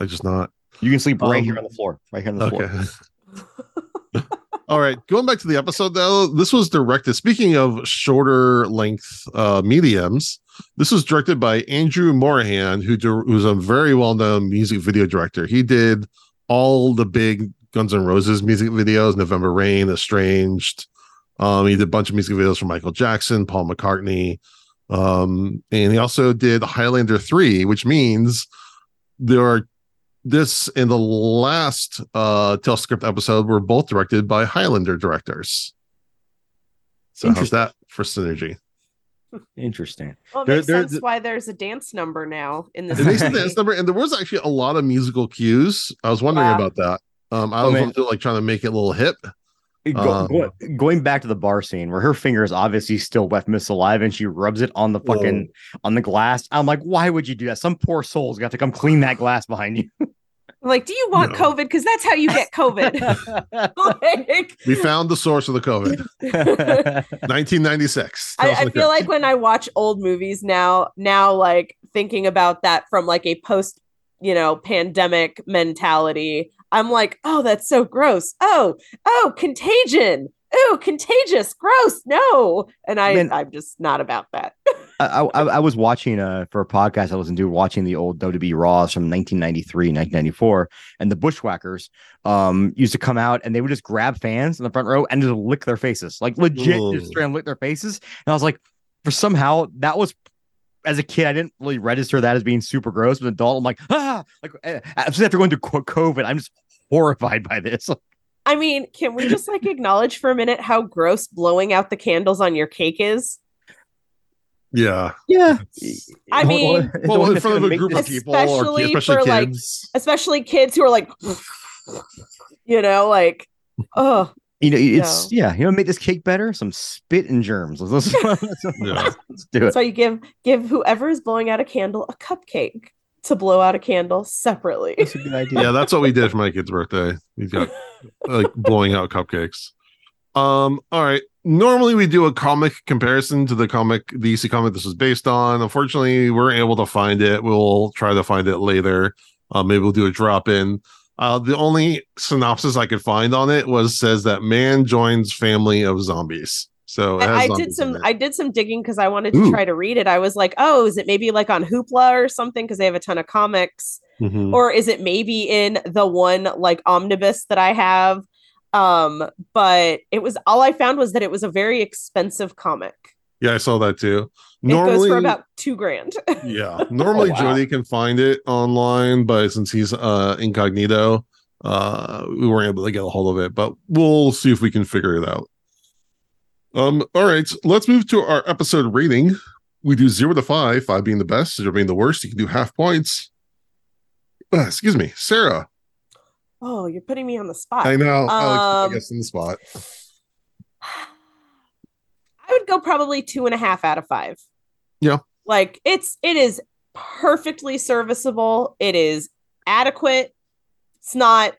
I just not. You can sleep right Um, here on the floor, right here on the floor. Okay. All right, going back to the episode though, this was directed. Speaking of shorter length uh, mediums, this was directed by Andrew Morahan, who who's a very well known music video director. He did all the big Guns N' Roses music videos, November Rain, Estranged. Um, he did a bunch of music videos for Michael Jackson, Paul McCartney, um, and he also did Highlander three, which means there are this and the last uh Telscript episode were both directed by Highlander directors. So how's that for synergy? Interesting. Well, it There- makes there- sense why there's a dance number now in this. It makes a dance number, and there was actually a lot of musical cues. I was wondering Wow. about that. Um, I Oh, was man. like trying to make it a little hip. Go- Um, go- going back to the bar scene where her finger is obviously still wet miss alive and she rubs it on the fucking on the glass. I'm like, why would you do that? Some poor soul's got to come clean that glass behind you. Like, do you want No. COVID? Because that's how you get COVID. like, We found the source of the COVID. 1996. I, I feel like when I watch old movies now, now like thinking about that from like a post, you know, pandemic mentality, I'm like, oh, that's so gross. Oh, oh, contagion. Oh, contagious, gross. No. And I, Man. I'm just not about that. I, I, I was watching uh for a podcast I listened to watching the old WWE Raws from 1993, 1994, and the Bushwhackers um used to come out and they would just grab fans in the front row and just lick their faces, like legit, Ugh. just try and lick their faces. And I was like, for somehow that was. As a kid, I didn't really register that as being super gross. But an adult, I'm like, ah, like uh, especially after going through COVID, I'm just horrified by this. I mean, can we just like acknowledge for a minute how gross blowing out the candles on your cake is? yeah. Yeah, I mean- Well, in front of a group of people, or Especially especially for, like. Especially kids who are like, you know, like, oh, You know, it's yeah. You know, make this cake better. Some spit and germs. Let's, let's, Yeah. let's do it. so you give give whoever is blowing out a candle a cupcake to blow out a candle separately. That's a good idea. yeah, that's what we did for my kid's birthday. We got like blowing out cupcakes. Um, all right. Normally we do a comic comparison to the comic, the EC comic this is based on. Unfortunately, we weren't able to find it. We'll try to find it later. Uh, maybe we'll do a drop in. Uh, the only synopsis I could find on it was says that man joins family of zombies. So I, I did some. I did some digging because I wanted to Ooh. try to read it. I was like, oh, is it maybe like on Hoopla or something? Because they have a ton of comics. Mhm. or is it maybe in the one like omnibus that I have? Um, but it was all I found was that it was a very expensive comic. Yeah, I saw that too. It goes for about two grand. yeah normally Oh, wow. jody can find it online but since he's uh incognito uh we weren't able to get a hold of it but we'll see if we can figure it out um all right let's move to our episode rating we do zero to five five being the best zero being the worst you can do half points Uh, excuse me sarah oh, you're putting me on the spot. i know i Um, guess in the spot I would go probably two and a half out of five. Yeah. Like it's it is perfectly serviceable. It is adequate. It's not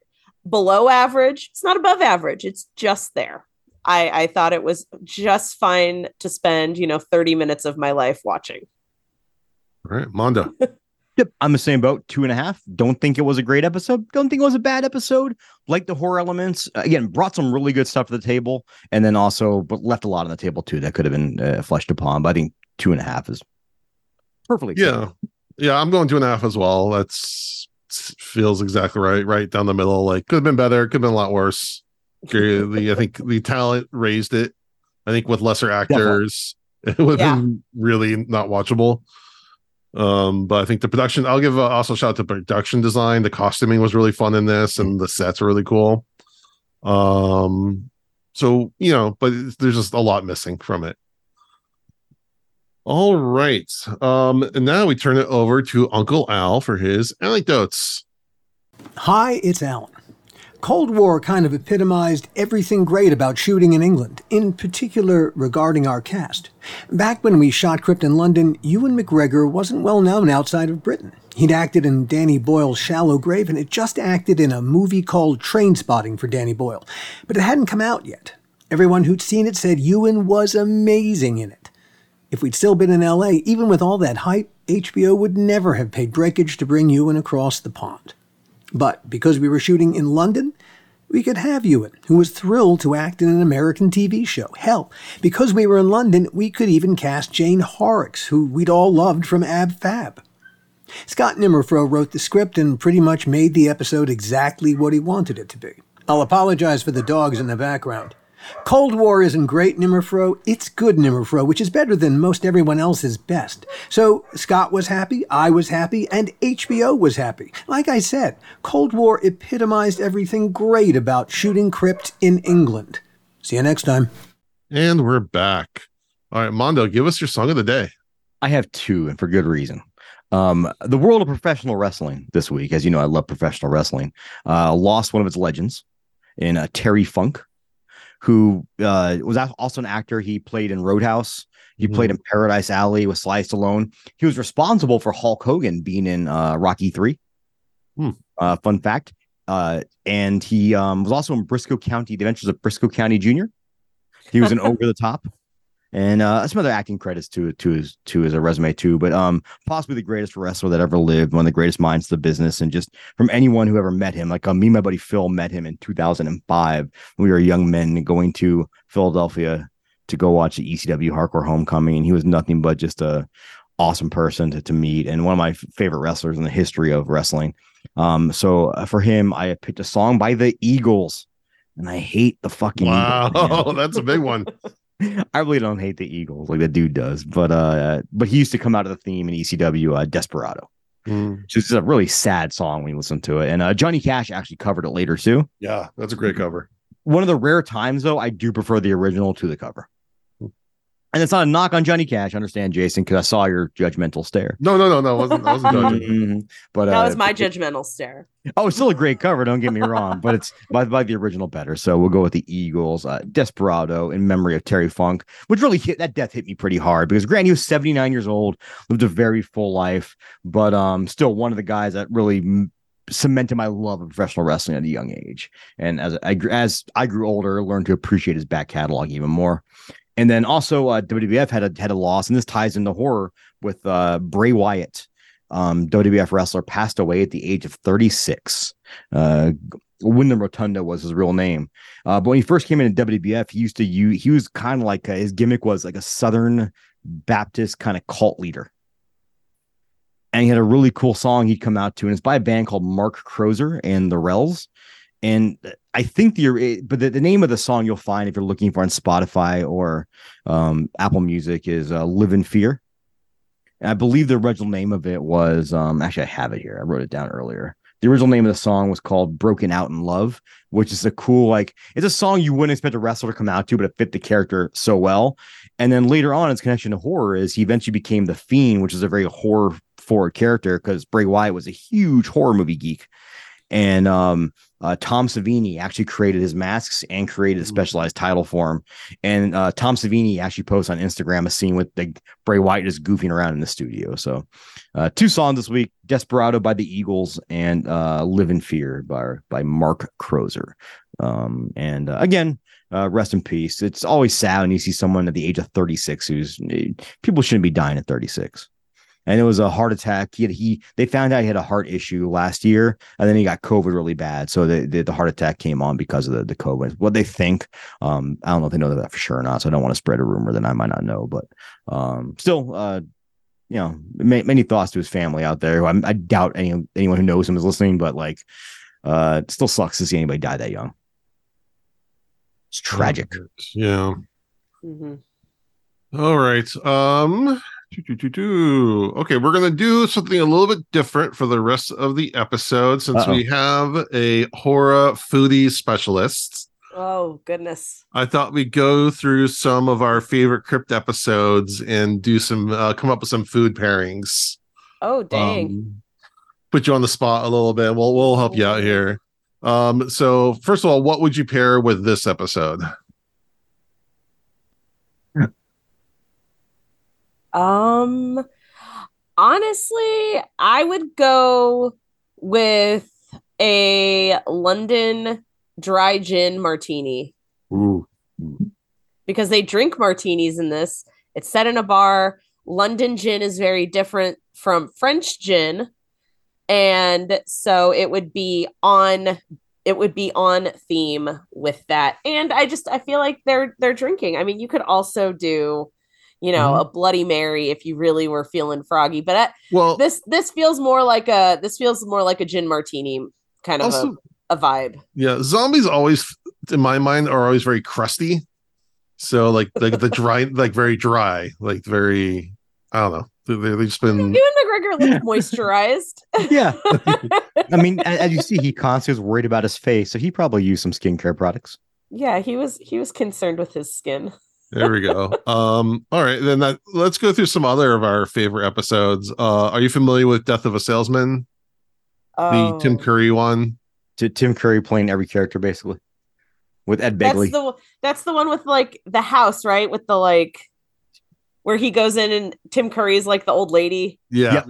below average. It's not above average. It's just there. I I thought it was just fine to spend, you know, 30 minutes of my life watching. all right mondo Yep, I'm the same boat. Two and a half. Don't think it was a great episode. Don't think it was a bad episode. Like the horror elements. Uh, Again, brought some really good stuff to the table, and then also but left a lot on the table too that could have been uh, fleshed upon. But I think two and a half is perfectly. yeah acceptable. yeah i'm going two and a half as well that's feels exactly right right down the middle like could have been better could have been a lot worse the i think the talent raised it i think with lesser actors it would have Yeah. been really not watchable um but i think the production i'll give a, also shout out to production design the costuming was really fun in this and the sets are really cool um so you know but there's just a lot missing from it all right. Um, and now we turn it over to Uncle Al for his anecdotes. Hi, it's Alan. Cold War kind of epitomized everything great about shooting in England, in particular regarding our cast. Back when we shot Crypt in London, Ewan McGregor wasn't well known outside of Britain. He'd acted in Danny Boyle's Shallow Grave and had just acted in a movie called Trainspotting for Danny Boyle, but it hadn't come out yet. Everyone who'd seen it said Ewan was amazing in it. If we'd still been in LA, even with all that hype, HBO would never have paid breakage to bring Ewan across the pond. But because we were shooting in London, we could have Ewan, who was thrilled to act in an American TV show. Hell, because we were in London, we could even cast Jane Horrocks, who we'd all loved from Ab Fab. Scott Nimmerfro wrote the script and pretty much made the episode exactly what he wanted it to be. I'll apologize for the dogs in the background. Cold War isn't great Nimmerfro, it's good Nimmerfro, which is better than most everyone else's best. So Scott was happy, I was happy, and HBO was happy. Like I said, Cold War epitomized everything great about shooting crypt in England. See you next time. And we're back. All right, Mondo, give us your song of the day. I have two, and for good reason. Um, the world of professional wrestling this week, as you know, I love professional wrestling. Uh, lost one of its legends in uh, Terry Funk, who uh, was also an actor. He played in Roadhouse. He Mhm. played in Paradise Alley with Sly Stallone. He was responsible for Hulk Hogan being in uh, Rocky Three. Hmm. Uh, fun fact. Uh, and he um, was also in Brisco County, The Adventures of Brisco County Jr. He was an over the top, and uh, some other acting credits to to his to his resume too. But um, possibly the greatest wrestler that ever lived, one of the greatest minds of the business, and just from anyone who ever met him. Like uh, me, and my buddy Phil met him in 2005 when we were young men going to Philadelphia to go watch the ECW Hardcore Homecoming, and he was nothing but just a awesome person to, to meet and one of my favorite wrestlers in the history of wrestling. Um, so uh, for him, I picked a song by the Eagles, and I hate the fucking Wow, Eagles, that's a big one. I really don't hate the Eagles like the dude does, but uh, but he used to come out of the theme in ECW, uh, Desperado, Mm, which is a really sad song when you listen to it. And uh, Johnny Cash actually covered it later too. yeah, that's a great cover. One of the rare times though, I do prefer the original to the cover. And it's not a knock on Johnny Cash, I understand, Jason, because I saw your judgmental stare. No, no, no, no. I wasn't, I wasn't judging. Mhm. But that uh, was my it- judgmental stare. Oh, it's still a great cover. Don't get me wrong, but it's by, by the original better. So we'll go with the Eagles, uh, Desperado in memory of Terry Funk, which really hit that death hit me pretty hard because Grant, he was 79 years old, lived a very full life, but um, still one of the guys that really m- cemented my love of professional wrestling at a young age. And as I as I grew older, learned to appreciate his back catalog even more. And then also uh, WWF had a had a loss, and this ties into horror with uh, Bray Wyatt um, WWF wrestler, passed away at the age of 36. Uh, Wyndham Rotunda was his real name. Uh, but when he first came into WWF, he used to use, he was kind of like, uh, his gimmick was like a Southern Baptist kind of cult leader. And he had a really cool song he'd come out to, and it's by a band called Mark Crozer and the Rels. And I think the but the, the name of the song you'll find if you're looking for on Spotify or um, Apple Music is uh, "Live in Fear." And I believe the original name of it was um actually I have it here. I wrote it down earlier. The original name of the song was called Broken Out in Love, which is a cool, like it's a song you wouldn't expect a wrestler to come out to, but it fit the character so well. And then later on, its connection to horror is he eventually became the Fiend, which is a very horror forward character because Bray Wyatt was a huge horror movie geek. And um uh, Tom Savini actually created his masks and created a specialized title for him. And uh, Tom Savini actually posts on Instagram a scene with the Bray Wyatt just goofing around in the studio. So, uh, two songs this week: "Desperado" by the Eagles and uh, "Live in Fear" by by Mark Crozer. Um, and uh, again, uh, rest in peace. It's always sad when you see someone at the age of 36 who's people shouldn't be dying at 36 and it was a heart attack. He had, he they found out he had a heart issue last year, and then he got COVID really bad. So the the, the heart attack came on because of the the COVID. What they think, um, I don't know if they know that for sure or not. So I don't want to spread a rumor that I might not know, but um, still, uh, you know, ma- many thoughts to his family out there. I, I doubt any anyone who knows him is listening, but like, uh, it still sucks to see anybody die that young. It's tragic. Yeah. Mhm. All right. Um. Okay, we're gonna do something a little bit different for the rest of the episode since Uh-oh. we have a horror foodie specialist. Oh goodness. I thought we'd go through some of our favorite crypt episodes and do some uh, come up with some food pairings. Oh dang. Um, put you on the spot a little bit. We'll we'll help you out here. Um, so first of all, what would you pair with this episode? Um honestly, I would go with a London dry gin martini Ooh. because they drink martinis in this. It's set in a bar. London gin is very different from French gin. And so it would be on it would be on theme with that. And I just I feel like they're they're drinking. I mean, you could also do you know, Mhm. a bloody mary if you really were feeling froggy, but I, Well, this this feels more like a this feels more like a gin martini kind of also a, a vibe. yeah, zombies always, in my mind, are always very crusty. So like like the dry, like very dry, like very. I don't know. They, they- they've just been. Ewan McGregor looked moisturized. Yeah. I mean, as you see, he constantly was worried about his face, so he probably used some skincare products. yeah, he was he was concerned with his skin. There we go. Um, all right, then that let's go through some other of our favorite episodes. Uh, are you familiar with Death of a Salesman, the Tim Oh. Curry one? To Tim Curry playing every character basically with Ed Begley. That's the that's the one with like the house, right? With the like where he goes in and Tim Curry's like the old lady. Yeah, Yep.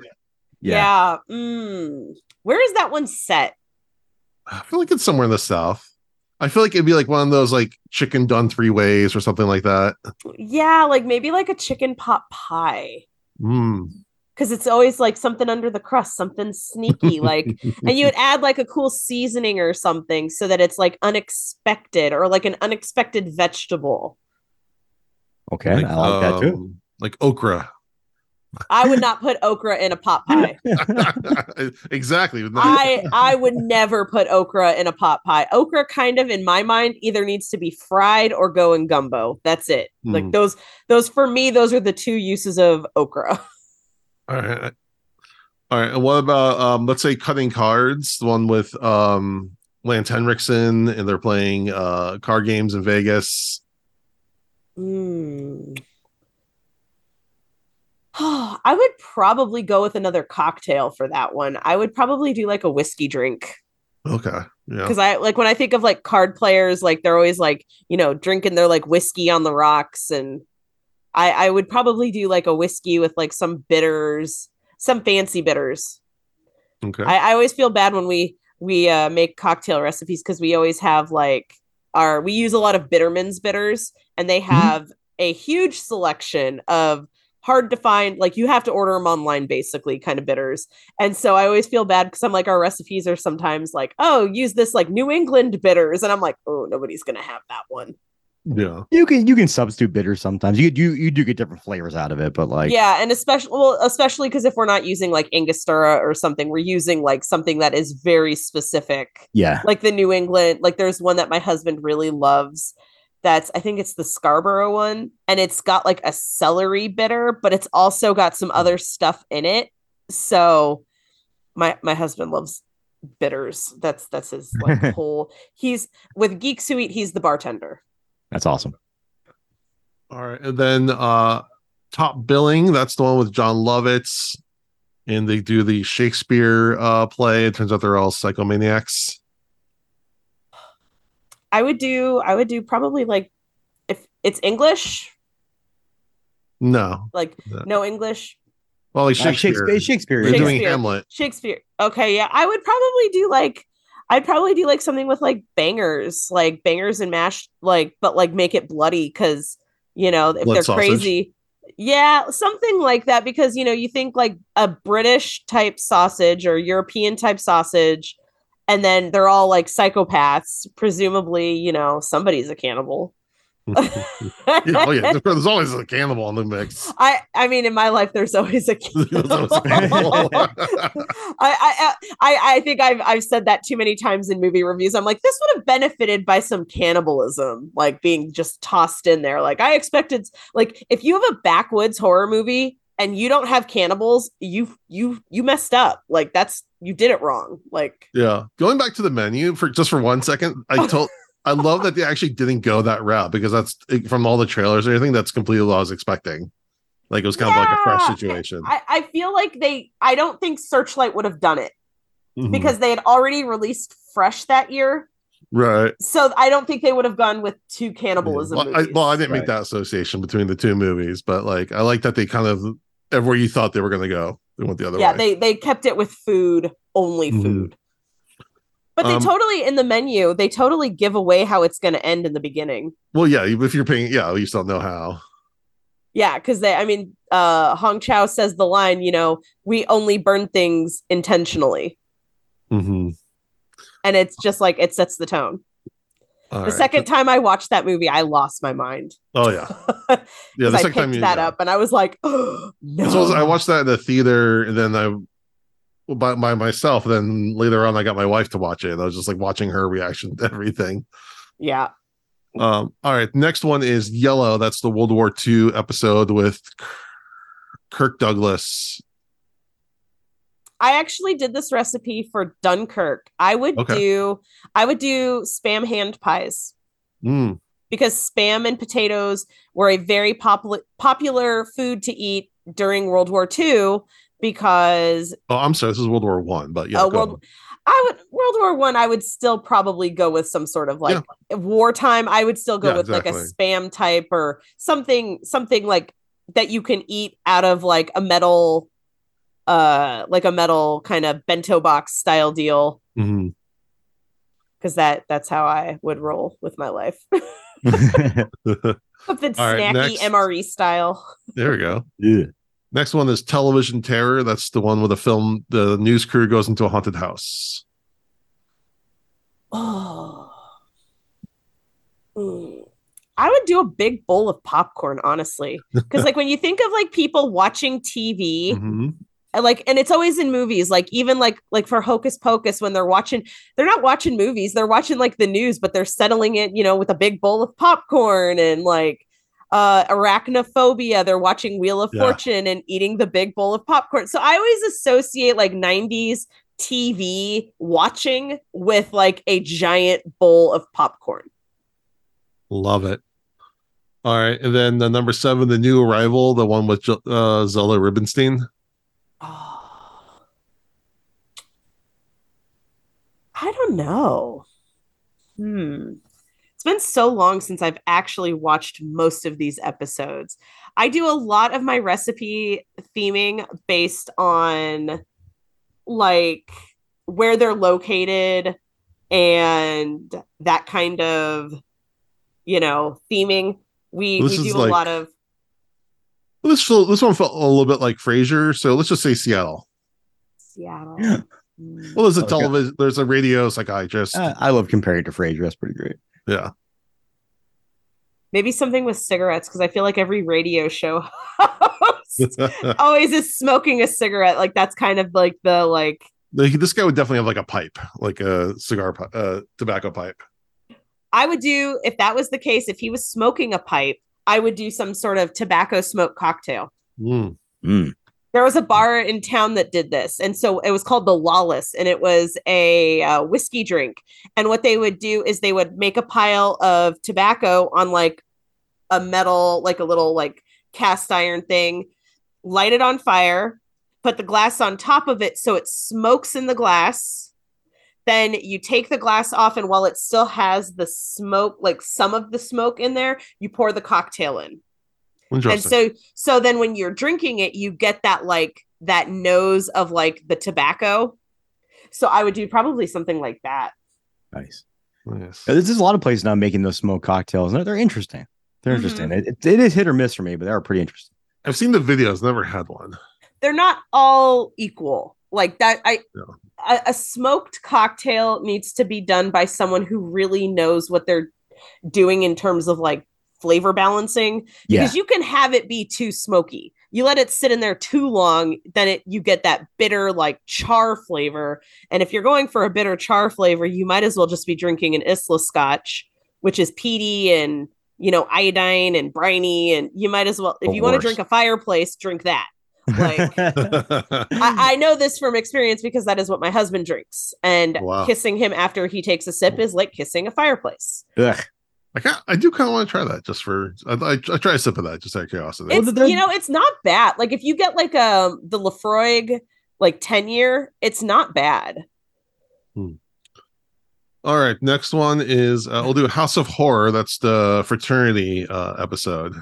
Yeah. Mm. Where is that one set? I feel like it's somewhere in the south. I feel like it'd be like one of those like chicken done three ways or something like that. Yeah, like maybe like a chicken pot pie. Mm. Because it's always like something under the crust, something sneaky, like, and you would add like a cool seasoning or something so that it's like unexpected or like an unexpected vegetable. Okay, I like that too. um, Like okra. I would not put okra in a pot pie. exactly. I I would never put okra in a pot pie. Okra kind of in my mind either needs to be fried or go in gumbo. That's it. Like Hmm. those those for me those are the two uses of okra. All right. All right. And what about um let's say cutting cards, the one with um Lance Henriksen and they're playing uh card games in Vegas. Mm. I would probably go with another cocktail for that one. I would probably do like a whiskey drink. Okay. Yeah. because I like when I think of like card players, like they're always like you know drinking their like whiskey on the rocks, and I I would probably do like a whiskey with like some bitters, some fancy bitters. Okay. I, I always feel bad when we we uh, make cocktail recipes because we always have like our we use a lot of Bittermens bitters, and they have a huge selection of hard to find like you have to order them online basically kind of bitters and so i always feel bad because i'm like our recipes are sometimes like oh use this like new england bitters and i'm like oh nobody's gonna have that one yeah. You can you can substitute bitters sometimes. You you you do get different flavors out of it, but like yeah and especially well especially because if we're not using like angostura or something we're using like something that is very specific yeah. like the New England, like there's one that my husband really loves. That's I think it's the Scarborough one, and it's got like a celery bitter, but it's also got some other stuff in it. So my my husband loves bitters. That's that's his like whole. He's with Geeks Who Eat. He's the bartender. That's awesome. All right. And then uh top billing, that's the one with Jon Lovitz. And they do the Shakespeare uh play. It turns out they're all psychomaniacs. I would do. I would do probably like if it's English, No. like No. no English. Well, like Uh, Shakespeare. Shakespeare. Shakespeare. They're doing Hamlet. Shakespeare. Okay, yeah. I would probably do like I'd probably do like something with like bangers, like bangers and mash, like but like make it bloody because you know if Blood they're sausage. crazy. Yeah, something like that because you know you think like a British type sausage or European type sausage, and then they're all like psychopaths. Presumably, you know somebody's a cannibal. yeah, oh yeah, there's always a cannibal in the mix. I I mean, in my life, there's always a There's always a cannibal. cannibal. I, I uh, I I think I've I've said that too many times in movie reviews. I'm like, this would have benefited by some cannibalism, like being just tossed in there. Like I expected, like if you have a backwoods horror movie and you don't have cannibals, you you you messed up. Like that's you did it wrong. Like Yeah. Going back to the menu for just for one second, I told I love that they actually didn't go that route because that's from all the trailers and everything. That's completely what I was expecting. Like it was kind of like a fresh situation I I feel like they I don't think Searchlight would have done it Mhm. because they had already released Fresh that year. right. So I don't think they would have gone with two cannibalism. Well I, well, I didn't make that association between the two movies, but like I like that they kind of everywhere you thought they were going to go, they went the other yeah way. they they kept it with food only Mhm. food but they Um, totally in the menu they totally give away how it's going to end in the beginning well, yeah, if you're paying, yeah, you just don't know how. yeah because they i mean uh Hong Chau says the line you know we only burn things intentionally Mhm. and it's just like it sets the tone All the right. second time i watched that movie i lost my mind oh yeah, yeah. The i picked time you that yeah. up and i was like oh, no So I watched that in the theater, and then I by, by myself. Then later on, I got my wife to watch it, and I was just like watching her reaction to everything. yeah Um, all right, next one is Yellow. That's the World War II episode with Kirk Douglas. I actually did this recipe for Dunkirk. I would Okay. do I would do spam hand pies. Mm, because spam and potatoes were a very popular popular food to eat during World War II because Oh, I'm sorry. This is World War One, but yeah. uh, World on. I would World War One I, would still probably go with some sort of like wartime I would still go Yeah, with like a spam type or something something like that you can eat out of like a metal uh like a metal kind of bento box style deal because that that's how I would roll with my life. Something All right, snacky next. MRE style. there we go. Yeah. Next one is television terror. That's the one where the film the news crew goes into a haunted house. Oh. Mm. I would do a big bowl of popcorn, honestly. Because like when you think of like people watching TV, Mhm. And, like and it's always in movies, like even like like for Hocus Pocus, when they're watching, they're not watching movies, they're watching like the news, but they're settling it, you know, with a big bowl of popcorn and like uh arachnophobia they're watching wheel of Yeah. fortune and eating the big bowl of popcorn so i always associate like 90s tv watching with like a giant bowl of popcorn Love it. All right, and then the number seven, the new arrival, the one with uh, Zelda Rubinstein. Oh. I don't know. Hmm. It's been so long since I've actually watched most of these episodes. I do a lot of my recipe theming based on like where they're located and that kind of you know theming. We This we do like- a lot of This this one felt a little bit like Frasier, so let's just say Seattle. Seattle. Hmm. Well, there's a Okay. television, there's a radio psychiatrist. Uh, I love comparing it to Frasier. That's pretty great. yeah, Maybe something with cigarettes because I feel like every radio show host always is smoking a cigarette. Like that's kind of like the like Like, this guy would definitely have like a pipe, like a cigar, uh, tobacco pipe. I would do if that was the case. If he was smoking a pipe, I would do some sort of tobacco smoke cocktail. Mm. Mm. There was a bar in town that did this, and so it was called the Lawless, and it was a uh, whiskey drink. And what they would do is they would make a pile of tobacco on like a metal, like a little like cast iron thing, light it on fire, put the glass on top of it so it smokes in the glass. Then you take the glass off, and while it still has the smoke, like some of the smoke in there, you pour the cocktail in and so so then when you're drinking it you get that like that nose of like the tobacco so i would do probably something like that Nice. Nice. Yeah, There's, there's a lot of places now making those smoke cocktails. and They're, they're interesting. They're Mhm. interesting. It, it, it is hit or miss for me, but they're pretty interesting. I've seen the videos, never had one. they're not all equal like that i No. A, a smoked cocktail needs to be done by someone who really knows what they're doing in terms of like flavor balancing Yeah. because you can have it be too smoky. You let it sit in there too long, then it you get that bitter like char flavor. And if you're going for a bitter char flavor, you might as well just be drinking an Islay Scotch, which is peaty and you know iodine and briny. And you might as well if you want to drink a fireplace, drink that. Like. I, I know this from experience because that is what my husband drinks, and Wow. kissing him after he takes a sip is like kissing a fireplace. Ugh. I can't, I do kind of want to try that just for I, I, I try a sip of that just out of curiosity. It's you know, it's not bad. Like if you get like um the Laphroaig like 10 year, it's not bad. All right, next one is uh, we'll do House of Horror. That's the fraternity uh, episode.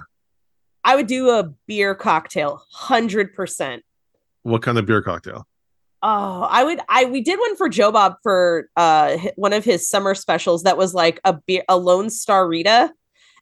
I would do a beer cocktail, hundred percent. What kind of beer cocktail? Oh, I would. I we did one for Joe Bob for uh one of his summer specials that was like a beer, a Lone Star Rita,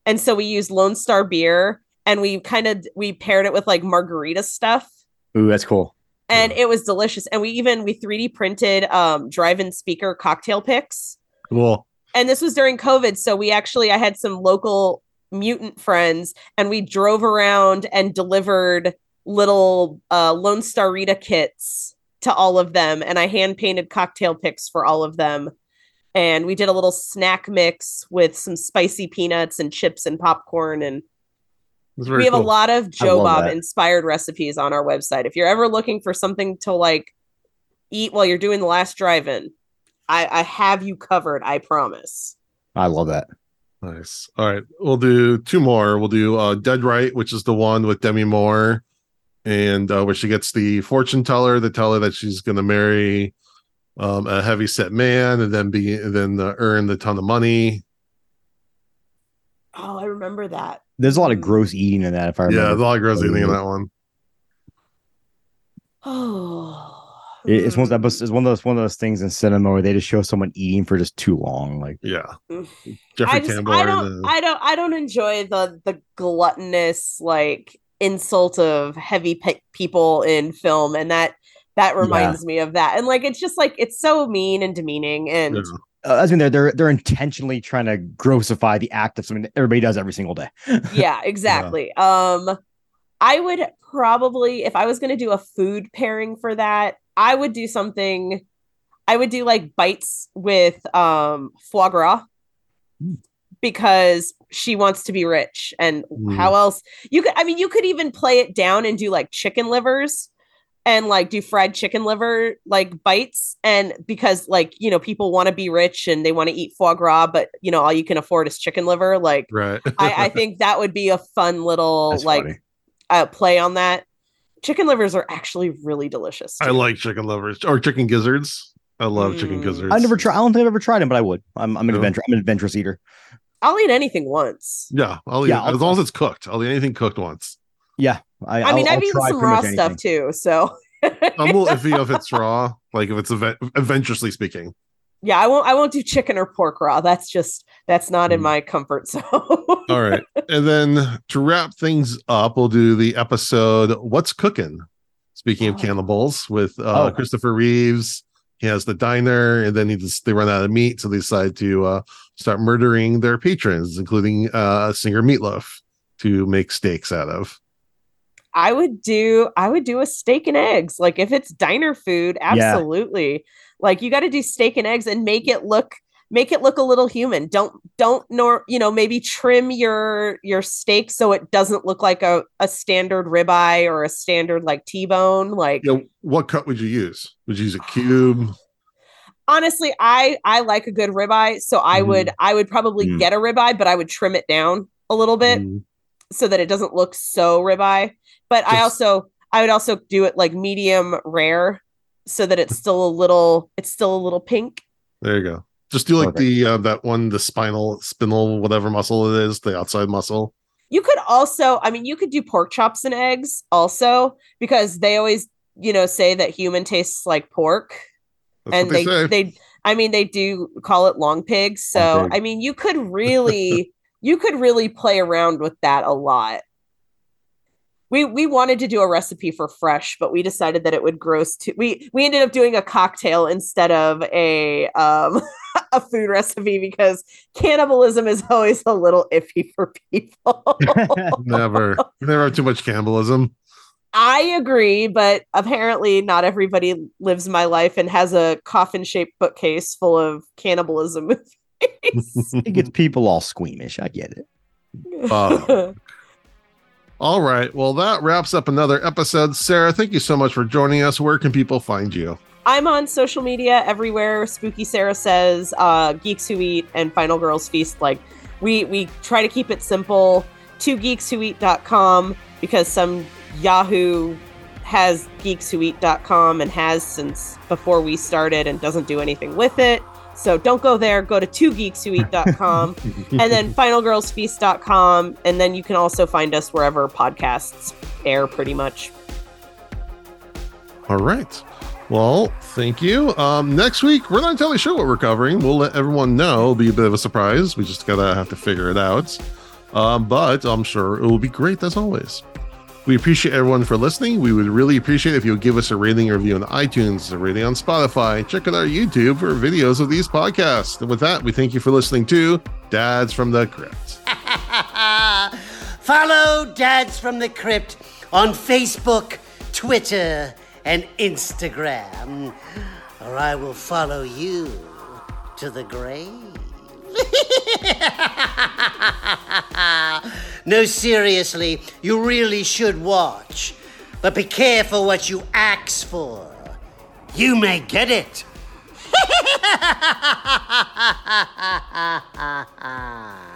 and so we used Lone Star beer, and we kind of we paired it with like margarita stuff. Ooh, that's cool. and it was delicious. And we even we 3D printed um drive-in speaker cocktail picks. Cool. And this was during COVID, so we actually I had some local mutant friends, and we drove around and delivered little uh, Lone Star Rita kits to all of them, and I hand painted cocktail picks for all of them. And we did a little snack mix with some spicy peanuts and chips and popcorn and we have cool. a lot of Joe Bob that. inspired recipes on our website. If you're ever looking for something to like eat while you're doing the last drive-in, I, I have you covered. I promise. I love that. Nice. All right. We'll do two more. We'll do uh Dead Right, which is the one with Demi Moore, and uh where she gets the fortune teller to tell her that she's gonna marry um a heavy set man and then be and then uh, earn the ton of money. Oh, I remember that. There's a lot of gross eating in that. If I remember, Yeah, there's a lot of gross eating in that one. Oh. It- it's one of those it's one of those one of those things in cinema where they just show someone eating for just too long. Like Yeah. Jeffrey I just Tambor. I don't the- I don't I don't enjoy the the gluttonous like insult of heavy pe- people in film and that that reminds me of that and like it's just like it's so mean and demeaning and Yeah. uh, I mean, they're they're they're intentionally trying to grossify the act of something that everybody does every single day. yeah exactly um i would probably if i was going to do a food pairing for that i would do something i would do like bites with um foie gras because she wants to be rich and Mm. how else you could i mean you could even play it down and do like chicken livers and like do fried chicken liver like bites and because like you know people want to be rich and they want to eat foie gras but you know all you can afford is chicken liver like Right. I, I think that would be a fun little That's like uh, play on that. Chicken livers are actually really delicious. I like chicken livers or chicken gizzards. I love chicken Mm. gizzards. I never tried. I don't think I've ever tried them, but I would. I'm I'm an No. adventure. I'm an adventurous eater. I'll eat anything once. Yeah, I'll eat Yeah, I'll- as long as it's cooked. I'll eat anything cooked once. Yeah, I, I mean, I'll, I've I'll eaten some raw stuff too. So I'm a little iffy if it's raw, like if it's event- adventurously speaking. Yeah, I won't. I won't do chicken or pork raw. That's just that's not in Mm. my comfort zone. All right. and then to wrap things up, we'll do the episode What's Cooking? Speaking of Oh. cannibals with uh, Oh. Christopher Reeves. He has the diner and then he just they run out of meat, so they decide to uh, start murdering their patrons, including uh, singer Meatloaf, to make steaks out of. I would do I would do a steak and eggs. Like if it's diner food, absolutely. Like you got to do steak and eggs and make it look make it look a little human. Don't don't nor you know maybe trim your your steak so it doesn't look like a a standard ribeye or a standard like T-bone. Like You know, what cut would you use? Would you use a cube? honestly, I I like a good ribeye, so I Mhm. would I would probably Mm. get a ribeye, but I would trim it down a little bit. Mm, so that it doesn't look so ribeye. But I also I would also do it like medium rare so that it's still a little it's still a little pink. There you go. Just do like Perfect. the uh, that one, the spinal, spinal, whatever muscle it is, the outside muscle. You could also I mean you could do pork chops and eggs also because they always you know say that human tastes like pork That's and they, they say. they I mean they do call it long pig. So Long pig. I mean you could really you could really play around with that a lot. We we wanted to do a recipe for fresh, but we decided that it would gross too. We we ended up doing a cocktail instead of a um a food recipe because cannibalism is always a little iffy for people. never, never have too much cannibalism. I agree, but apparently not everybody lives my life and has a coffin shaped bookcase full of cannibalism movies. It gets people all squeamish. I get it. Uh, All right. Well, that wraps up another episode. Sarah, thank you so much for joining us. Where can people find you? I'm on social media everywhere. Spooky Sarah says, uh, Geeks Who Eat and Final Girls Feast. Like we we try to keep it simple. Two geekswhoeat.com because some Yahoo has geekswhoeat.com and has since before we started and doesn't do anything with it. So don't go there. Go to two geekswhoeat.com and then finalgirlsfeast.com. And then you can also find us wherever podcasts air pretty much. All right. Well, thank you. Um, next week, we're not entirely sure what we're covering. We'll let everyone know. It'll be a bit of a surprise. We just gotta have to figure it out. Um, but I'm sure it will be great as always. We appreciate everyone for listening. We would really appreciate if you would give us a rating or review on iTunes, a rating on Spotify. Check out our YouTube for videos of these podcasts. And with that, we thank you for listening to Dads from the Crypt. Follow Dads from the Crypt on Facebook, Twitter, and Instagram, or I will follow you to the grave. no, seriously, you really should watch. But be careful what you ask for. You may get it.